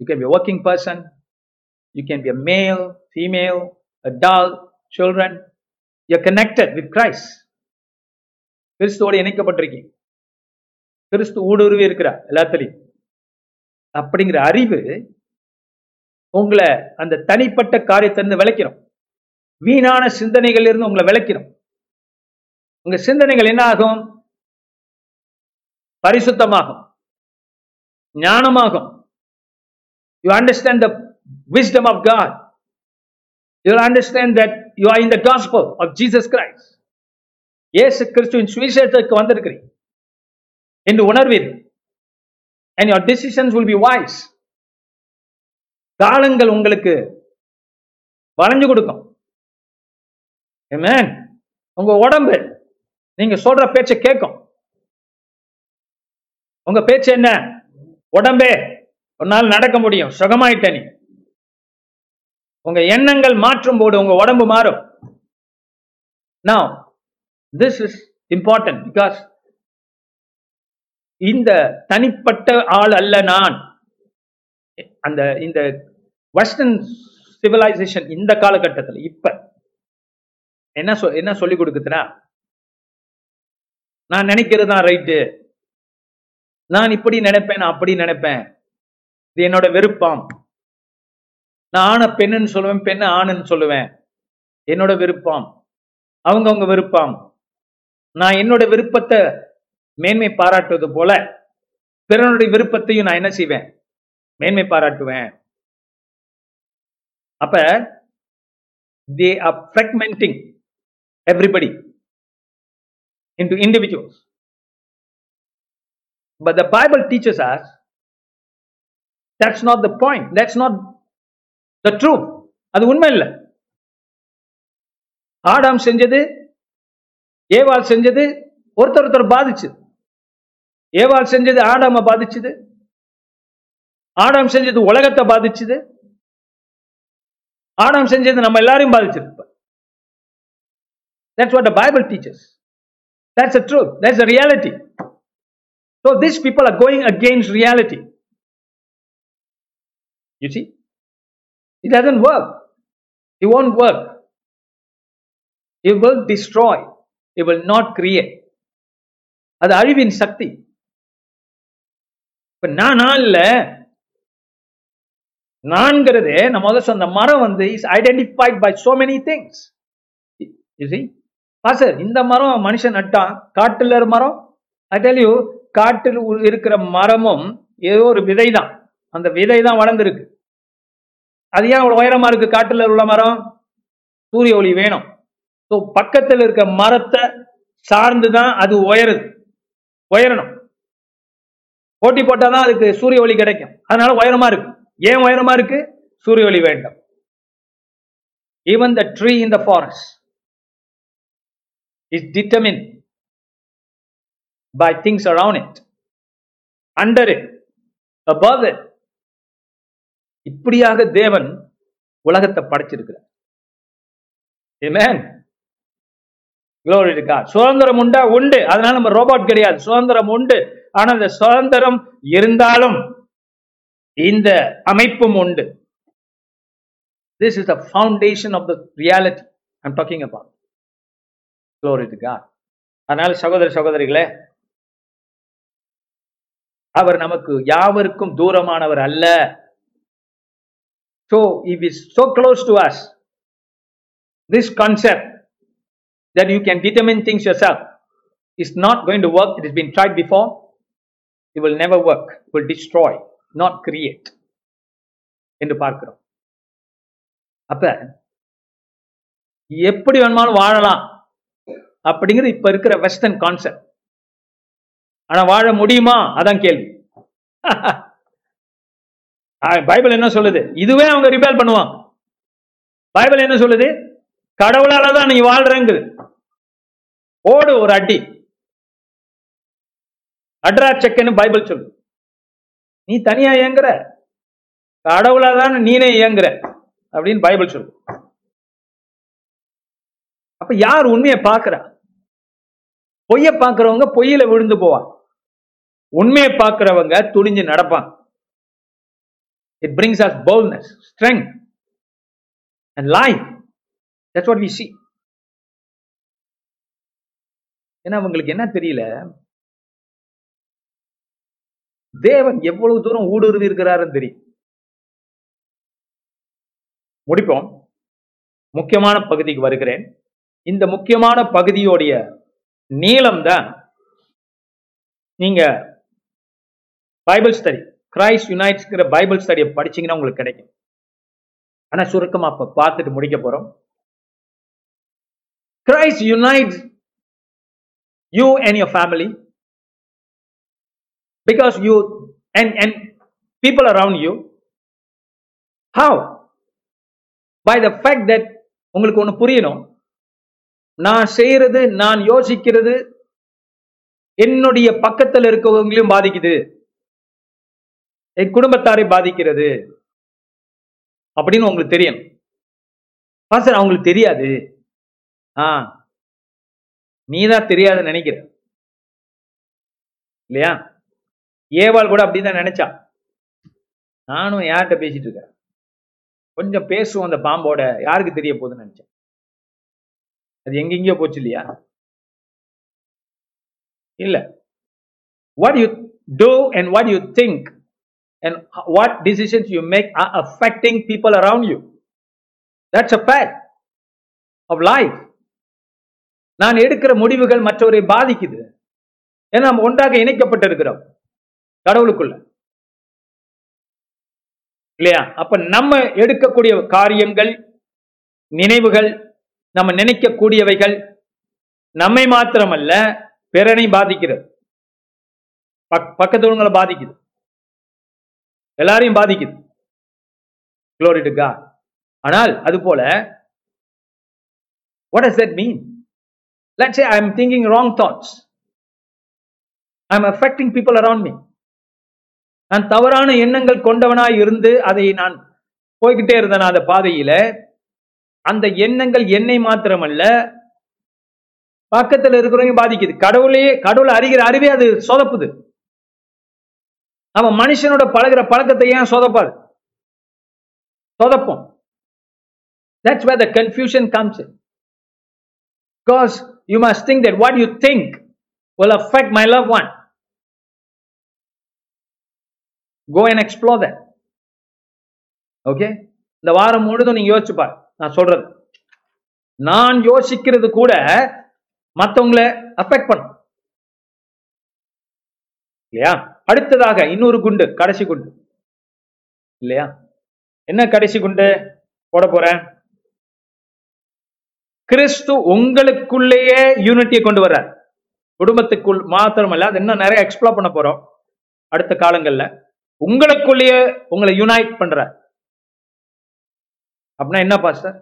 you can be working person you can be a male female adult children you connected with Christ கிறிஸ்துவோடு இணைக்கப்பட்டிருக்கீங்க கிறிஸ்து ஊடுருவி இருக்கிறார் எல்லாத்துலேயும் அப்படிங்கிற அறிவு உங்களை அந்த தனிப்பட்ட காரியத்திலிருந்து விளக்கிறோம் வீணான சிந்தனைகள் இருந்து உங்களை விளக்கிறோம் உங்க சிந்தனைகள் என்ன ஆகும் பரிசுத்தமாகும். ஞானமாகும். You understand the wisdom of God you understand that you are in the gospel of Jesus Christ இயேசு கிறிஸ்துவின் சுவிசேஷத்துக்கு வந்திருக்கிறீங்க என்று உணர்வீர்கள். And your decisions will be wise காலங்கள் உங்களுக்கு வளைஞ்சு கொடுக்கும். ஏமேன் உங்க உடம்பு நீங்க சொல்ற பேச்சை கேட்கும். உங்க பேச்சு என்ன? உடம்பே ஒரு நாள் நடக்க முடியும். சுகமாயிட்ட நீ. உங்க எண்ணங்கள் மாற்றும் போது உங்க உடம்பு மாறும். நான் திஸ் இஸ் இம்பார்ட்டன்ட் பிகாஸ் இந்த தனிப்பட்ட ஆள் அல்ல நான். அந்த இந்த வெஸ்டர்ன் சிவிலைசேஷன் இந்த காலகட்டத்தில் இப்ப என்ன சொ என்ன சொல்லி கொடுக்குதுன்னா நான் நினைக்கிறது தான் ரைட்டு நான் இப்படி நினைப்பேன் நான் அப்படி நினைப்பேன். இது என்னோட விருப்பம். நான் ஆணை பெண்ணுன்னு சொல்லுவேன் பெண்ணு ஆணுன்னு சொல்லுவேன். என்னோட விருப்பம். அவங்கவுங்க விருப்பம். நான் என்னோட விருப்பத்தை மேன்மை பாராட்டுவது போல பிறனுடைய விருப்பத்தையும் நான் என்ன செய்வேன்? மேன்மை பாராட்டுவேன். அப்ப they are fragmenting everybody into individuals but the Bible teachers are that's not the point that's not the true அது உண்மை இல்லை. ஆடாம் செஞ்சது ஏவாள் செஞ்சது ஒருத்தர் ஒருத்தர் பாதிச்சு. ஏவாள் செஞ்சது ஆடாம பாதிச்சுது. ஆடாம் செஞ்சது உலகத்தை பாதிச்சுது ஆடம் செஞ்சது நம்ம எல்லாரையும் பாதிச்சிருப்பார் that's what Bible teachers that's a truth that's a reality so this people are going against reality you see it doesn't work it won't work it will destroy it will not create அது அழிவின் சக்தி இப்ப நானா இல்லை நான்கிறது நம்ம முதல்ல சொன்ன மரம் வந்து is identified by so many things you ah sir இந்த மரம் மனுஷன் நட்டான் காட்டுல மரம்? ஐ டெல் யூ காட்டில் உ- இருக்கிற மரமும் ஏதோ ஒரு விதை தான் அந்த விதை தான் வளர்ந்துருக்கு. அது ஏன் அவ்வளோ உயரமா இருக்கு? காட்டுல உள்ள மரம்? சூரிய ஒளி வேணும். ஸோ பக்கத்தில் இருக்க மரத்தை சார்ந்து தான் அது உயருது. உயரணும். போட்டி போட்டாதான் அதுக்கு சூரிய ஒளி கிடைக்கும். அதனால உயரமா இருக்கு. ஏன் உயரமா இருக்கு? சூரிய ஒளி வேண்டும். Even the tree in the forest is determined by things around it under it above it இப்படியாக தேவன் உலகத்தை படைச்சிருக்கிறார். ஏமேன் Glory சுதந்திரம் உண்டா? உண்டு. அதனால நம்ம ரோபோட் கிடையாது. சுதந்திரம் உண்டு. ஆனா அந்த சுதந்திரம் இருந்தாலும் இந்த அமைப்பும் உண்டு This is the foundation of the reality I'm talking about. Glory to God. அதனால சகோதர சகோதரிகளே அவர் நமக்கு யாவருக்கும் தூரமானவர் அல்ல so if is so close to us this concept that you can determine things yourself is not going to work it has been tried before it will never work it will destroy not create என்று பார்க்கிறோம். அப்ப எப்படி வேணுமாலும் வாழலாம் அப்படிங்கிறது இப்ப இருக்கிற வெஸ்டர்ன் கான்செப்ட் ஆனா வாழ முடியுமா? அதான் கேள்வி. பைபிள் என்ன சொல்லுது? இதுவே அவங்க ரிபேல் பண்ணுவான் பைபிள் என்ன சொல்லுது? கடவுளால தான் நீ வாழ்றங்குது. ஓடு ஒரு அடி. அட்ரா செக்குன்னு பைபிள் சொல்லு நீ தனியா இயங்குற. கடவுளாதான் நீனே இயங்குற. அப்படின்னு பைபிள் சொல்லு அப்ப யார் உண்மையை பார்க்கிறா? பொய்ய பார்க்கறவங்க பொய்யில விழுந்து போவான் உண்மையை பார்க்கறவங்க துணிஞ்சு நடப்பான் it brings us boldness strength and life. That's what we see ஏன்னா அவங்களுக்கு என்ன தெரியல? தேவன் எவ்வளவு தூரம் ஊடுருவி இருக்கிறாருன்னு தெரியும். முடிப்போம். முக்கியமான பகுதிக்கு வருகிறேன். இந்த முக்கியமான பகுதியோடைய நீளம் தான் நீங்க பைபிள் ஸ்டடி கிரைஸ்ட் யுனைட்ஸ்ங்கிற பைபிள் ஸ்டடியை படிச்சீங்கன்னா உங்களுக்கு கிடைக்கும். ஆனா சுருக்கமா இப்ப பார்த்துட்டு முடிக்க போறோம். Christ unites you and your family because you and and people around you have by the fact that உங்களுக்கு ஒன்று புரியணும். நான் செய்யறது நான் யோசிக்கிறது என்னுடைய பக்கத்தில் இருக்கவங்களையும் பாதிக்குது. என் குடும்பத்தாரை பாதிக்கிறது. அப்படின்னு உங்களுக்கு தெரியும். சார் அவங்களுக்கு தெரியாது. ஆ. நீதான் தெரியாதுன்னு நினைக்கிற. இல்லையா? ஏவாள் கூட அப்படிதான் நினைச்சா நானும் யார்கிட்ட பேசிட்டு இருக்கேன்? கொஞ்சம் பேசுவோம் அந்த பாம்போட யாருக்கு தெரிய போகுதுன்னு நினைச்சேன். அது எங்கெங்கயோ போச்சு இல்லையா? இல்ல. What you do and what you think and what decisions you make are affecting people around you that's a fact of life நான் எடுக்கிற முடிவுகள் மற்றவரை பாதிக்குது. ஏன்னா நம்ம ஒன்றாக இணைக்கப்பட்டிருக்கிறோம். கடவுளுக்குள்ள. இல்லையா? அப்ப நம்ம எடுக்கக்கூடிய காரியங்கள் நினைவுகள் நம்ம நினைக்கக்கூடியவைகள் நம்மை மாத்திரமல்ல பிறனை பாதிக்கிறது. பக்- பக்கத்து பாதிக்குது. எல்லாரையும் பாதிக்குது. Glory ஆனால் அது போல what does mean mean? Let's say thinking wrong thoughts thoughts. I'm affecting people around நான் தவறான எண்ணங்கள் கொண்டவனாய் இருந்து அதை நான் போய்கிட்டே இருந்தேன் அந்த பாதையில. அந்த எண்ணங்கள் என்னை மாத்திரமல்ல பக்கத்துல இருக்கிறவங்க பாதிக்குது. கடவுளையே கடவுளை அறிகிற அறிவே அது சொதப்புது. அவன் மனுஷனோட பழகுற பழக்கத்தை ஏன் சொதப்பாது சொதப்போம். That's where the confusion comes because you must think that what you think will affect my loved one. Go and explore that okay இந்த வாரம் முழுதும் நீங்க யோசிச்சு பாரு. நான் சொல்றது. நான் யோசிக்கிறது கூட மற்றவங்களை அஃபெக்ட் பண்ணும். இல்லையா? அடுத்ததாக இன்னொரு குண்டு கடைசி குண்டு. இல்லையா? என்ன கடைசி குண்டு? போட போறேன். கிறிஸ்து உங்களுக்குள்ளேயே யூனிட்டியை கொண்டு வர்றார். குடும்பத்துக்குள் மாத்திரமல்ல அது இன்னும் நிறைய எக்ஸ்ப்ளோர் பண்ண போறோம். அடுத்த காலங்கள்ல. உங்களுக்குள்ளேயே உங்களை யுனைட் பண்றார் அப்படின்னா என்ன பாஸ்டர்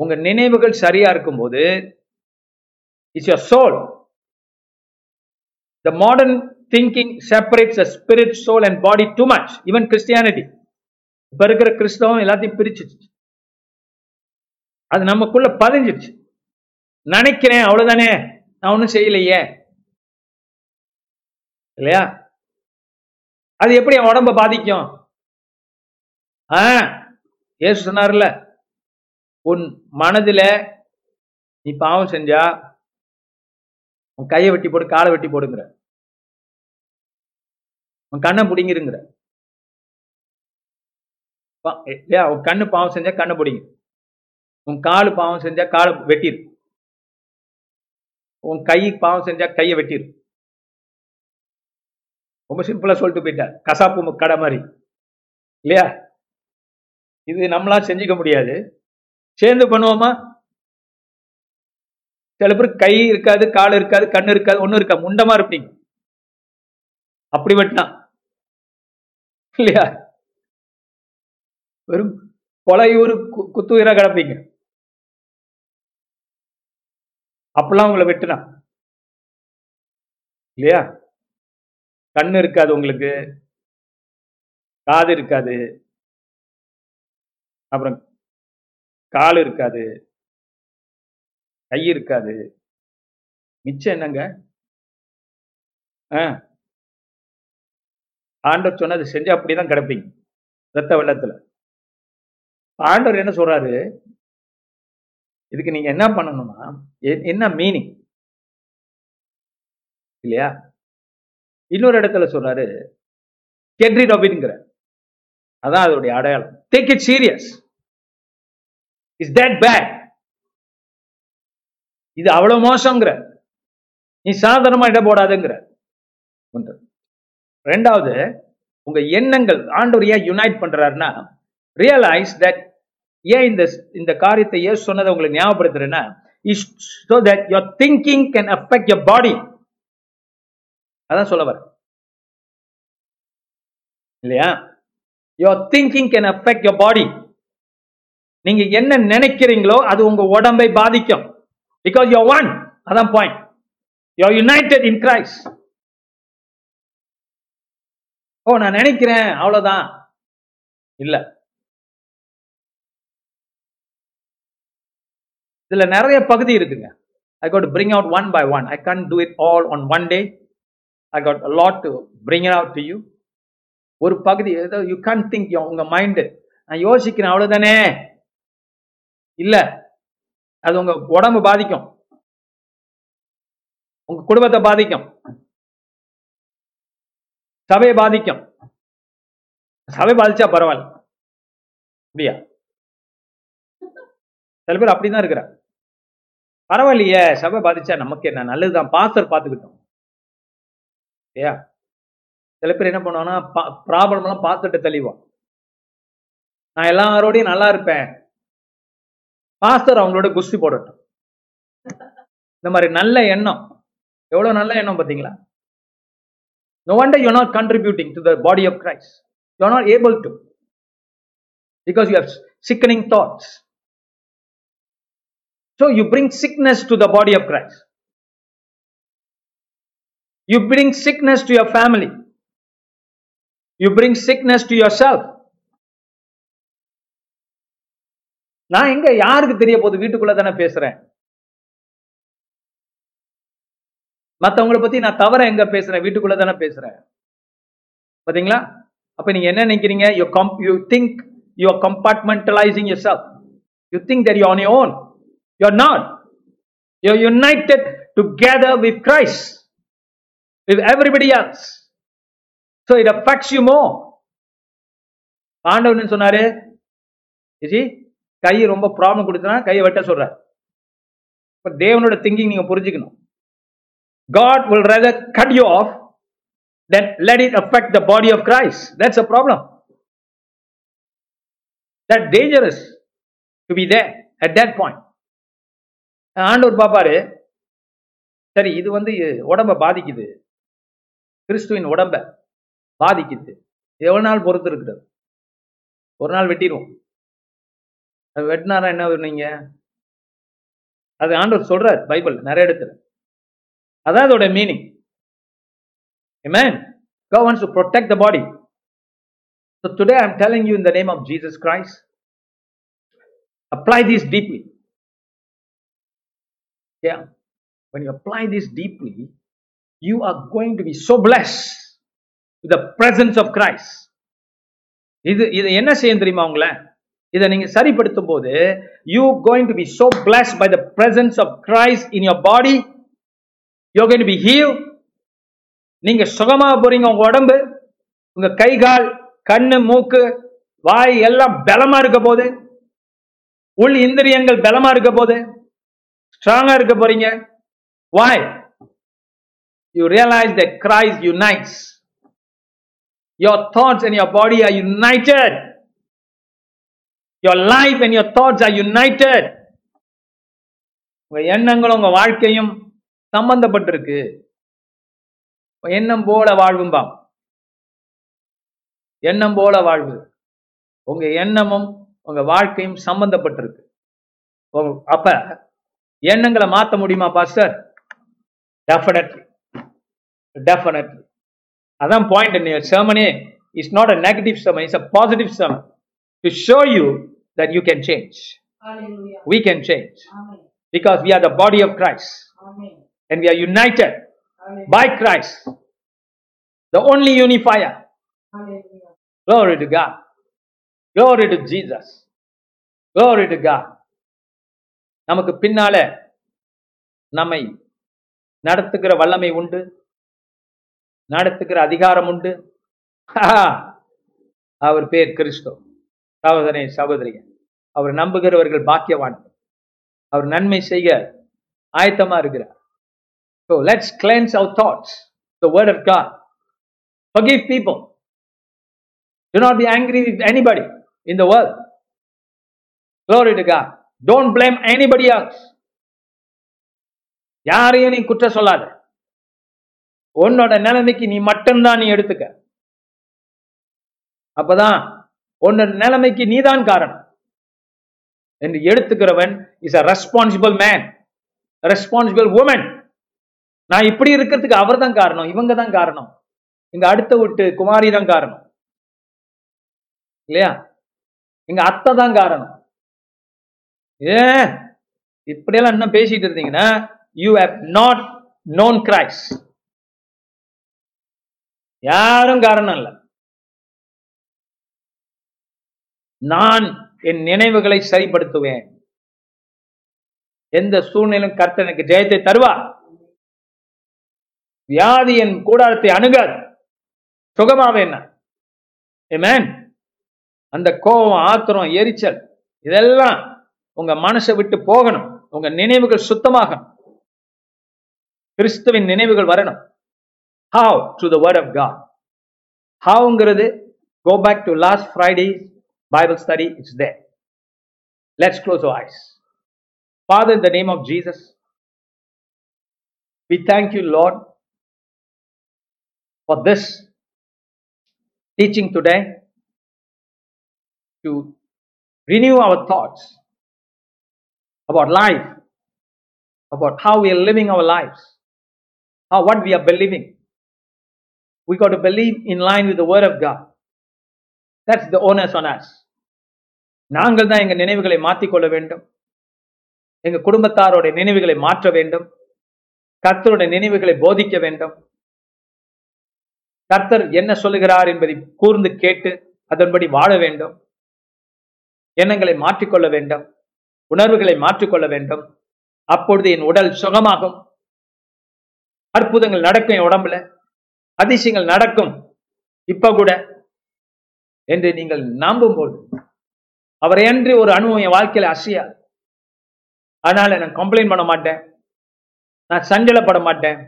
உங்க நினைவுகள் சரியா இருக்கும்போது it's your soul the modern thinking separates spirit soul and body too much even Christianity இப்ப இருக்கிற கிறிஸ்தவம் எல்லாத்தையும் பிரிச்சிருச்சு அது நமக்குள்ள பதிஞ்சிருச்சு நினைக்கிறேன் அவ்வளவுதானே நான் ஒன்றும் செய்யலையே. இல்லையா? அது எப்படி என் உடம்ப பாதிக்கும்? ஆ? ஏசு சொன்னார்ல உன் மனதில் நீ பாவம் செஞ்சா உன் கையை வெட்டி போடு காலை வெட்டி போடுங்கிற. உன் கண்ணை பிடிங்கிருங்கிற. பா- இல்லையா உன் கண்ணு பாவம் செஞ்சா கண்ணை பிடிங்க. உன் காலு பாவம் செஞ்சா காலை வெட்டிரு. உன் கை பாவம் செஞ்சா கையை வெட்டிரு. ரொம்ப சிம்பிளாக சொல்லிட்டு போயிட்டார். கசாப்பு கடை மாதிரி. இல்லையா? இது நம்மளா செஞ்சுக்க முடியாது. சேர்ந்து பண்ணுவோமா? சில பேர் கை இருக்காது கால் இருக்காது கண்ணு இருக்காது ஒன்றும் இருக்காது. முண்டமா இருப்பீங்க. அப்படி வெட்டினா இல்லையா? வெறும் கொலையூர் கு- குத்துயிரா கிடப்பீங்க. அப்பெல்லாம் உங்களை வெட்டுனா. இல்லையா? கண்ணு இருக்காது உங்களுக்கு. காது இருக்காது. அப்புறம் கால் இருக்காது. கை இருக்காது. மிச்சம் என்னங்க? ஆ. ஆண்டவர் சொன்னது செஞ்சு அப்படிதான் கிடப்பீங்க. ரத்த வெள்ளத்துல. ஆண்டவர் என்ன சொல்றாரு? இதுக்கு நீங்க என்ன பண்ணணும்னா எ- என்ன மீனிங் இல்லையா? இன்னொரு இடத்துல சொல்றாரு கெட்ரி ரிட் அதான் அதோடைய அடையாளம். Take it serious is that bad இது அவ்வளவு மோசங்கிற நீ சாதாரணமா இட போடாதுங்கிற. ஒன்று. ரெண்டாவது உங்க எண்ணங்கள் ஆண்டவர் ஏன் யுனைட் பண்றாருன்னா ரியலைஸ் தட் ஏன் இந்த இந்த காரியத்தை ஏன் சொன்னதை உங்களுக்கு ஞாபகப்படுத்துறேன்னா is so that your thinking can affect your body அதான் சொல்ல வர இல்லையா? Your thinking can affect your body நீங்க என்ன நினைக்கிறீங்களோ அது உங்க உடம்பை பாதிக்கும். பிகாஸ் யோர் ஒன் அதான் point you're united in Christ ஓ நான் நினைக்கிறேன். அவ்வளவுதான். இல்ல. இதுல நிறைய பகுதி இருக்குங்க. I got bring out one by one I i do it all one one day I got lot to bring out to you ஒரு பகுதி ஏதோ யூ கேன் திங்க் உங்க மைண்ட் நான் யோசிக்கிறேன் அவ்வளோதானே இல்ல. அது உங்க உடம்பு பாதிக்கும். உங்க குடும்பத்தை பாதிக்கும். சபையை பாதிக்கும். சபை பாதிச்சா பரவாயில்ல. அப்படியா? சில பேர் அப்படிதான் இருக்கிறார் பரவாயில்லையே சபை பாதிச்சா நமக்கு என்ன? நல்லதுதான். பாஸ்டர் பார்த்துக்கிட்டோம். இல்லையா சில பேர் என்ன பண்ணுவான்னா ப்ராப்ளம் எல்லாம் பார்த்துட்டு தெளிவான் நான் எல்லாரோடையும் நல்லா இருப்பேன் பாஸ்டர் அவங்களோட குஸ்தி போடட்டும் இந்த மாதிரி நல்ல எண்ணம் எவ்வளவு நல்ல எண்ணம் பார்த்தீங்களா no wonder you not contributing to the body of Christ you not able to because you have sickening thoughts so you bring sickness to the body of Christ You bring sickness to your family. You bring sickness to yourself. நான் எங்க யாருக்கு தெரிய போகுது? வீட்டுக்குள்ள தானே பேசுறேன். மத்தவங்கள பத்தி நான் தவற எங்க பேசுறேன்? வீட்டுக்குள்ள தானே பேசுறேன். பாத்தீங்களா? அப்ப நீங்க என்ன நினைக்கிறீங்க? You come you think you are compartmentalising yourself you think that you on your own you are not you united united together with Christ with everybody else so it affects you more ஆண்டவன் சொன்னாரு? ஜி கை ரொம்ப ப்ராப்ளம் கொடுத்தனா கையை வெட்ட சொல்றாரு. இப்போ தேவனோட திங்கிங் நீங்க புரிஞ்சுக்கணும். God will rather cut you off then let it affect the body of Christ that's a problem that dangerous to be they at that point ஆண்டவர் பாப்பாரு சரி இது வந்து உடம்ப பாதிக்குது. கிறிஸ்துவின் உடம்ப பாதிக்குது எவ்வளவு நாள் பொறுத்து இருக்கிறது ஒரு நாள் வெட்டிடுவோம் அது வெட்டினாரா என்ன நீங்க அது ஆண்டவர் சொல்றார் பைபிள் நிறைய இடத்துல அதான் அதோட meaning Amen. God wants to protect the body. So today I'm telling you in the name of Jesus Christ, apply this deeply. Yeah. When you apply this deeply, you are going to be so blessed with the presence of Christ. இது இது என்ன செய்யும் தெரியுமா உங்களை? இதை நீங்க சரிப்படுத்தும் போது you going to be so bless by the presence of Christ in your body you going to be heave நீங்க சுகமா போறீங்க உங்க உடம்பு. உங்க கை கால் கண்ணு மூக்கு வாய் எல்லாம் பலமா இருக்க போது உள் இந்திரியங்கள் பலமா இருக்க போது ஸ்ட்ராங்கா இருக்க போறீங்க. Why you realise that Christ unites. Your thoughts and your body are united. Your life and your thoughts are united. உங்க எண்ணங்களும் உங்க வாழ்க்கையும் சம்பந்தப்பட்டிருக்கு எண்ணம் போல வாழ்வும்பாம் எண்ணம் போல வாழ்வு உங்க எண்ணமும் உங்க வாழ்க்கையும் சம்பந்தப்பட்டிருக்கு அப்ப எண்ணங்களை மாத்த முடியுமா பாஸ்டர் டெஃபினட்லி டெஃபினெட்லி அதான் point in your sermon is not a negative sermon it's a positive sermon to show you that you can change Hallelujah. we can change Amen. because we are the body of Christ Amen. and we are united Hallelujah. by Christ the only unifier Hallelujah. Glory to God. Glory to Jesus. Glory to God. நமக்கு பின்னால நம்மை நடத்துகிற வல்லமை உண்டு நடத்துக்கிற அதிகாரம் உண்டு அவர் பேர் கிறிஸ்தோ சகோதரனை சகோதரிங்க அவர் நம்புகிறவர்கள் பாக்கியவான் அவர் நன்மை செய்ய ஆயத்தமா இருக்கிறார் so let's cleanse our thoughts the word of God forgive people do not be angry with anybody in the world glory to god don't blame anybody else யாரையும் நீ குற்றம் சொல்லாத உன்னோட நிலைமைக்கு நீ மட்டும்தான் நீ எடுத்துக்க. அப்பதான் உன்னோட நிலைமைக்கு நீதான் காரணம். என்று எடுத்துக்கிறவன் is a responsible man responsible woman நான் இப்படி இருக்கிறதுக்கு அவர் தான் காரணம் இவங்க தான் காரணம். எங்க அடுத்த விட்டு குமாரி தான் காரணம். இல்லையா? எங்க அத்தை தான் காரணம். ஏன்? இப்படியெல்லாம் இன்னும் பேசிட்டு இருந்தீங்கன்னா you have not known Christ யாரும் காரணம் இல்லை. நான் என் நினைவுகளை சரிப்படுத்துவேன். எந்த சூழ்நிலும் கர்த்தனுக்கு ஜெயத்தை தருவா வியாதி என் கூடாரத்தை அணுகாது. சுகமாவேன் என்ன? ஏமேன் அந்த கோபம் ஆத்திரம் எரிச்சல் இதெல்லாம் உங்க மனசை விட்டு போகணும். உங்க நினைவுகள் சுத்தமாகணும். கிறிஸ்துவின் நினைவுகள் வரணும். How to the word of God ஹவுங்கிறது go back to last Friday Bible study it's the let's close eyes Father, in the name of Jesus, we thank you, Lord, for this teaching today to renew our thoughts about life, about how we are living our lives, how what we are believing. We got to believe in line with the Word of God. That's the onus on us. நாங்கள் தான் எங்க நினைவுகளை மாற்றிக்கொள்ள வேண்டும். எங்க குடும்பத்தாரோட நினைவுகளை மாற்ற வேண்டும். கர்த்தருடைய நினைவுகளை போதிக்க வேண்டும். கர்த்தர் என்ன சொல்லுகிறார் என்பதை கூர்ந்து கேட்டு அதன்படி வாழ வேண்டும். எண்ணங்களை மாற்றிக்கொள்ள வேண்டும். உணர்வுகளை மாற்றிக்கொள்ள வேண்டும். அப்பொழுது என் உடல் சுகமாகும். அற்புதங்கள் நடக்கும் என் உடம்புல. அதிசயங்கள் நடக்கும். இப்ப கூட என்று நீங்கள் நம்பும்போது அவரை என்று ஒரு அனுபவம் என் வாழ்க்கையில அசையாது அதனால நான் கம்ப்ளைண்ட் பண்ண மாட்டேன். நான் சஞ்சலப்பட மாட்டேன்.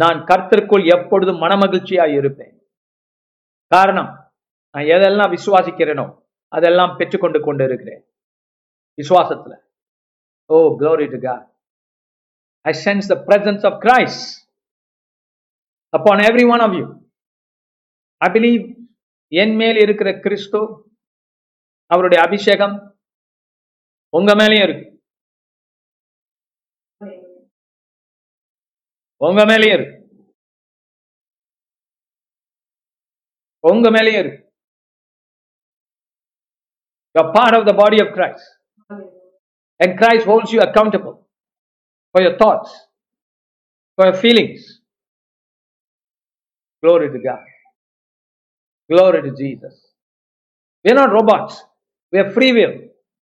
நான் கர்த்தருக்குள் எப்பொழுதும் மனமகிழ்ச்சியா இருப்பேன். காரணம் நான் எதெல்லாம் விசுவாசிக்கிறேனோ அதெல்லாம் பெற்றுக்கொண்டு கொண்டு இருக்கிறேன் விசுவாசத்துல. ஓ glory to God I sense the presence of Christ upon every one of you I believe என் மேல் இருக்கிற கிறிஸ்து அவருடைய அபிஷேகம் உங்க மேலயும் இருக்கு உங்க மேலயும் இருக்கு உங்க மேலயும் இருக்கு You are part of the body of Christ. And Christ holds you accountable for your thoughts, for your feelings. Glory to God. Glory to Jesus. We are not robots. We have free will.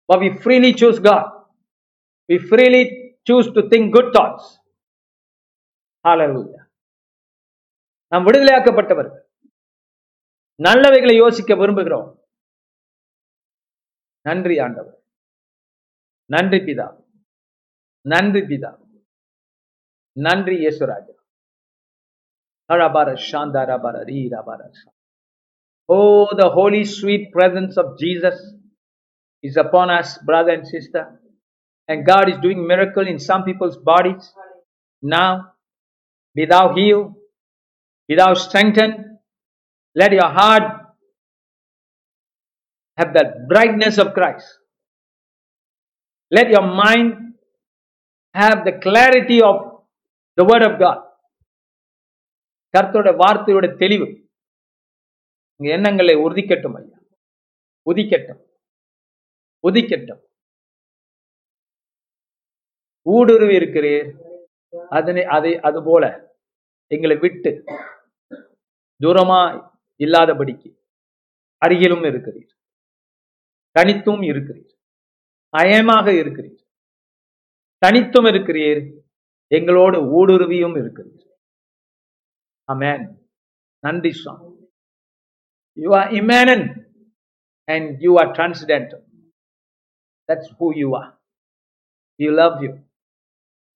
But we freely choose God. We freely choose to think good thoughts. Hallelujah. நாம் விடுதலையாக்கப்பட்டவர்கள் நல்லவைகளை யோசிக்க விரும்புகிறோம் நன்றி ஆண்டவர் நன்றி பிதா நன்றி பிதா நன்றி இயேசுராஜா Oh, the holy sweet presence of Jesus is upon us, brother and sister. And God is doing miracle in some people's bodies. Now, be thou healed, be thou strengthened. Let your heart have that brightness of Christ. Let your mind have the clarity of the word of God. கர்த்தருடைய வார்த்தையோட தெளிவு. உங்க எண்ணங்களை உறுதிக்கட்டும் ஐயா. உதிக்கட்டும். உதிக்கட்டும். ஊடுருவி இருக்கிறீர். அதனை அதை அது போல எங்களை விட்டு தூரமா இல்லாதபடிக்கு அருகிலும் இருக்கிறீர். தனித்தும் இருக்கிறீர். அயமாக இருக்கிறீர். தனித்தும் இருக்கிறீர். எங்களோடு ஊடுருவியும் இருக்கிறீர். Amen. Nandi Swami. You are immanent and you are transcendental. That's who you are. We love you.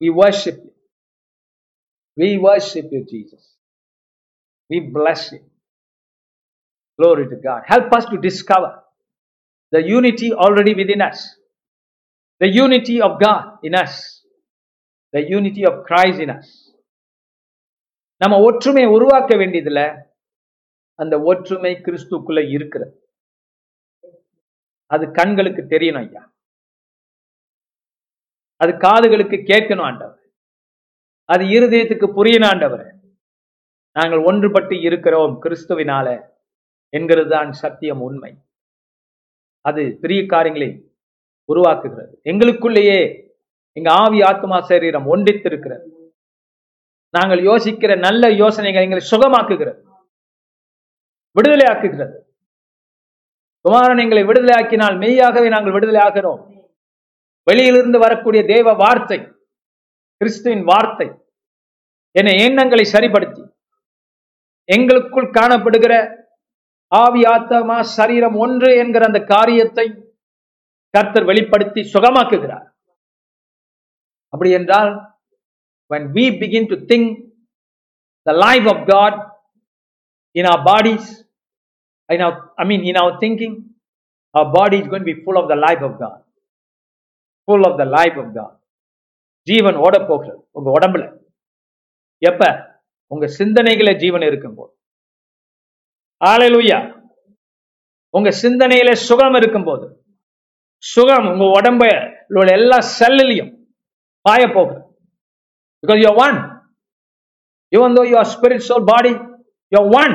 We worship you. We worship you, Jesus. We bless you. Glory to God. Help us to discover the unity already within us, the unity of God in us, the unity of Christ in us. நம்ம ஒற்றுமையை உருவாக்க வேண்டியதுல அந்த ஒற்றுமை கிறிஸ்துக்குள்ள இருக்கிறது. அது கண்களுக்கு தெரியணும் ஐயா. அது காதுகளுக்கு கேட்கணும் ஆண்டவர். அது இருதயத்துக்கு புரியணும் ஆண்டவர். நாங்கள் ஒன்றுபட்டு இருக்கிறோம் கிறிஸ்துவினால என்கிறது தான் சத்தியம் உண்மை. அது பெரிய காரியங்களை உருவாக்குகிறது. எங்களுக்குள்ளேயே எங்க ஆவி ஆத்மா சரீரம் ஒன்றித்திருக்கிறது. நாங்கள் யோசிக்கிற நல்ல யோசனைகள் எங்களை சுகமாக்குகிறது. விடுதலையாக்குகிறது. குமாரன் எங்களை விடுதலை ஆக்கினால் மெய்யாகவே நாங்கள் விடுதலை ஆகிறோம் வெளியிலிருந்து வரக்கூடிய தேவ வார்த்தை கிறிஸ்துவின் வார்த்தை என எண்ணங்களை சரிப்படுத்தி எங்களுக்குள் காணப்படுகிற ஆவி ஆத்தமா சரீரம் ஒன்று என்கிற அந்த காரியத்தை கர்த்தர் வெளிப்படுத்தி சுகமாக்குகிறார். அப்படி என்றால் when we begin to think the life of God in our bodies, in our, I mean, in our thinking, our body is going to be full of the life of God. Full of the life of God. ஜீவன் ஓட போகிறது உங்க உடம்புல எப்ப உங்க சிந்தனைகள ஜீவன் இருக்கும்போது ஆலையிலுயா உங்க சிந்தனையில சுகம் இருக்கும்போது சுகம் உங்க உடம்புல உள்ள எல்லா செல்லிலையும் பாய போகுது because you one even though you are spirit soul body you're one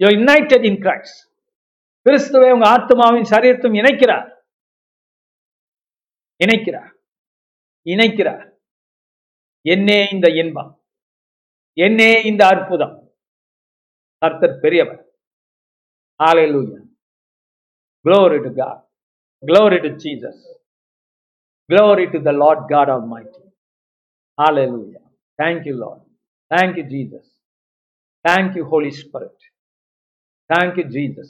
you're united in christ கிறிஸ்துவை உங்க ஆத்மாவின் சரீரத்தும் இணைக்கிறார் இணைக்கிறார் இணைக்கிறார் என்னே இந்த இன்பம் என்னே இந்த அற்புதம் கர்த்தர் பெரியவர் ஹalleluya glory to god glory to jesus glory to the lord god almighty Hallelujah. Thank you, Lord. Thank you, Jesus. Thank you, Holy Spirit. Thank you, Jesus.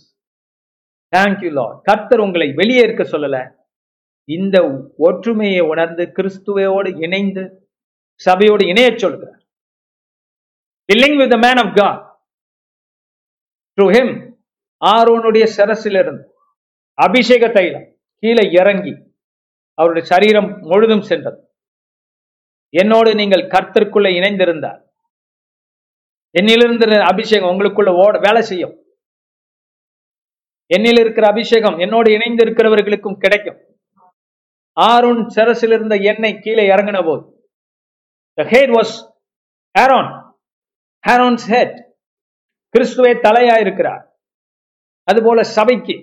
Thank you, Lord. கர்த்தர் உங்களை வெளியே இருக்க சொல்லல இந்த ஒற்றுமையை உணர்ந்து கிறிஸ்துவையோடு இணைந்து சபையோடு இணைய சொல்கிறார் billing with man of God through him ஆரோனுடைய சரசிலிருந்து அபிஷேக தைலம் கீழே இறங்கி அவருடைய சரீரம் முழுதும் சென்றது என்னோடு நீங்கள் கர்த்தருக்குள்ள இணைந்திருந்தார் என்னிலிருந்து அபிஷேகம் உங்களுக்குள்ள ஓட வேலை செய்யும். என்னில் இருக்கிற அபிஷேகம் என்னோடு இணைந்து இருக்கிறவர்களுக்கும் கிடைக்கும். ஆரோன் சரசில் இருந்த எண்ணெய் கீழே இறங்கின போது the head was கிறிஸ்துவே தலையா இருக்கிறார் அதுபோல சபைக்கு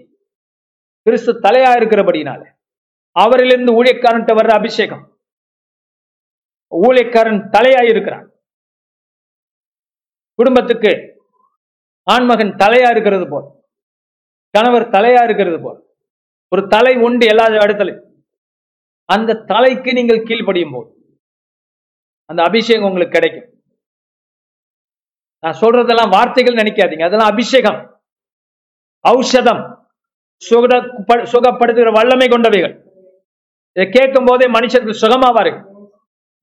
கிறிஸ்து தலையா இருக்கிறபடினால அவரிலிருந்து ஊழியக்காரன்ட்ட வர்ற அபிஷேகம். ஊழியக்காரன் தலையா இருக்கிறான் குடும்பத்துக்கு ஆண்மகன் தலையா இருக்கிறது போல் கணவர் தலையா இருக்கிறது போல் ஒரு தலை உண்டு எல்லா இடத்துலையும் அந்த தலைக்கு நீங்கள் கீழ்ப்படியும் போது அந்த அபிஷேகம் உங்களுக்கு கிடைக்கும். நான் சொல்றதெல்லாம் வார்த்தைகள் நினைக்காதீங்க. அதெல்லாம் அபிஷேகம் ஔஷதம் சுகப்படுத்துகிற வல்லமை கொண்டவைகள். இதை கேட்கும் போதே மனுஷர்கள் சுகமாவார்கள்.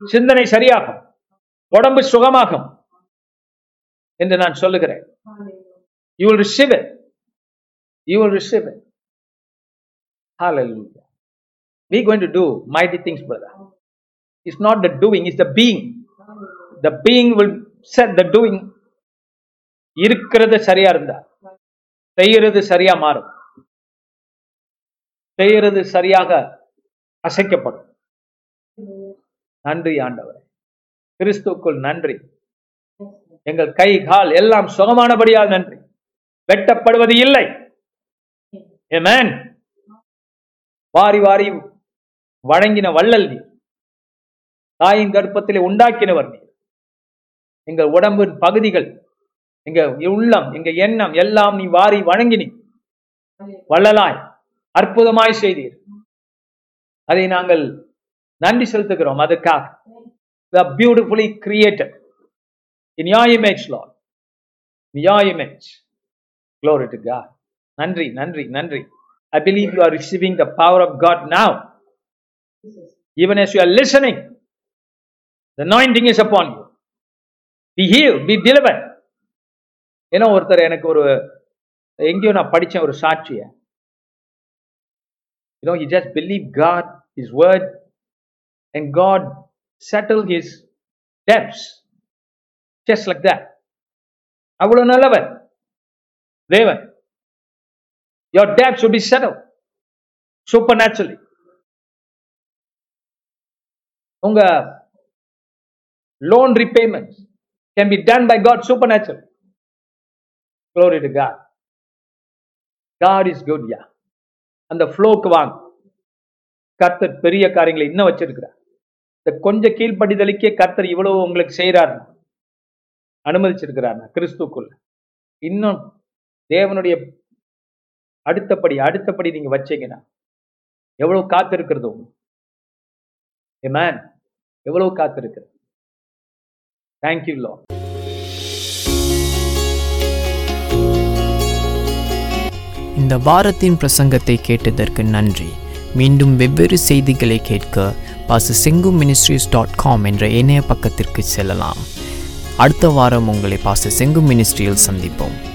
சிந்தனை சரியாகும் உடம்பு சுகமாகும் என்று நான் சொல்லுகிறேன் you will receive it you will receive it Hallelujah. We're going to do mighty things, brother. It's not the doing, it's the being. The being will set the doing. இருக்கிறது சரியா இருந்தா செய்யறது சரியா மாறும் செய்யறது சரியாக அசைக்கப்படும் நன்றி ஆண்டவர். கிறிஸ்துக்குள் நன்றி. எங்கள் கை கால் எல்லாம் சுகமானபடியால் நன்றி. வெட்டப்படுவது இல்லை. Amen. வாரி வாரி வழங்கின வள்ளல் நீர். தாயின் கர்ப்பத்திலே உண்டாக்கினவர் நீர். எங்கள் உடம்பின் பகுதிகள் எங்க உள்ளம் எங்க எண்ணம் எல்லாம் நீ வாரி வழங்கினி வள்ளலாய் அற்புதமாய் செய்தீர். அதை நாங்கள் நன்றி செலுத்துகிறோம் அதுக்காக beautifully created in your image Lord your image glory to God நன்றி நன்றி நன்றி I believe you are receiving the power of God now even as you are listening the anointing is upon you be heal be deliver ஏன்னா ஒருத்தர் எனக்கு ஒரு எங்கேயோ நான் படித்தேன் ஒரு சாட்சியை You know, he just believed God, His word, and God settled his debts just like that. அவ்வளவு நல்லவர் தேவன் your debts will be settled supernaturally. உங்க loan repayments can be done by God supernaturally. Glory to God. God is good, yeah. அந்த ஃப்ளோக்கு வாங்க கர்த்தர் பெரிய காரியங்களை இன்னும் வச்சிருக்கிறார் இந்த கொஞ்சம் கீழ்ப்படிதலுக்கே கர்த்தர் இவ்வளவு உங்களுக்கு செய்கிறார் அனுமதிச்சிருக்கிறார் கிறிஸ்துக்குள்ள இன்னும் தேவனுடைய அடுத்தபடி அடுத்தபடி நீங்க வச்சீங்கன்னா எவ்வளவு காத்திருக்கிறது. மேன் எவ்வளவு காத்திருக்கிறது. தேங்க்யூ லோ இந்த வாரத்தின் பிரசங்கத்தை கேட்டதற்கு நன்றி. மீண்டும் வெவ்வேறு செய்திகளை கேட்க பாச செங்கு மினிஸ்ட்ரிஸ் டாட் காம் என்ற இணைய பக்கத்திற்கு செல்லலாம். அடுத்த வாரம் உங்களை பாச செங்கு மினிஸ்ட்ரியில் சந்திப்போம்.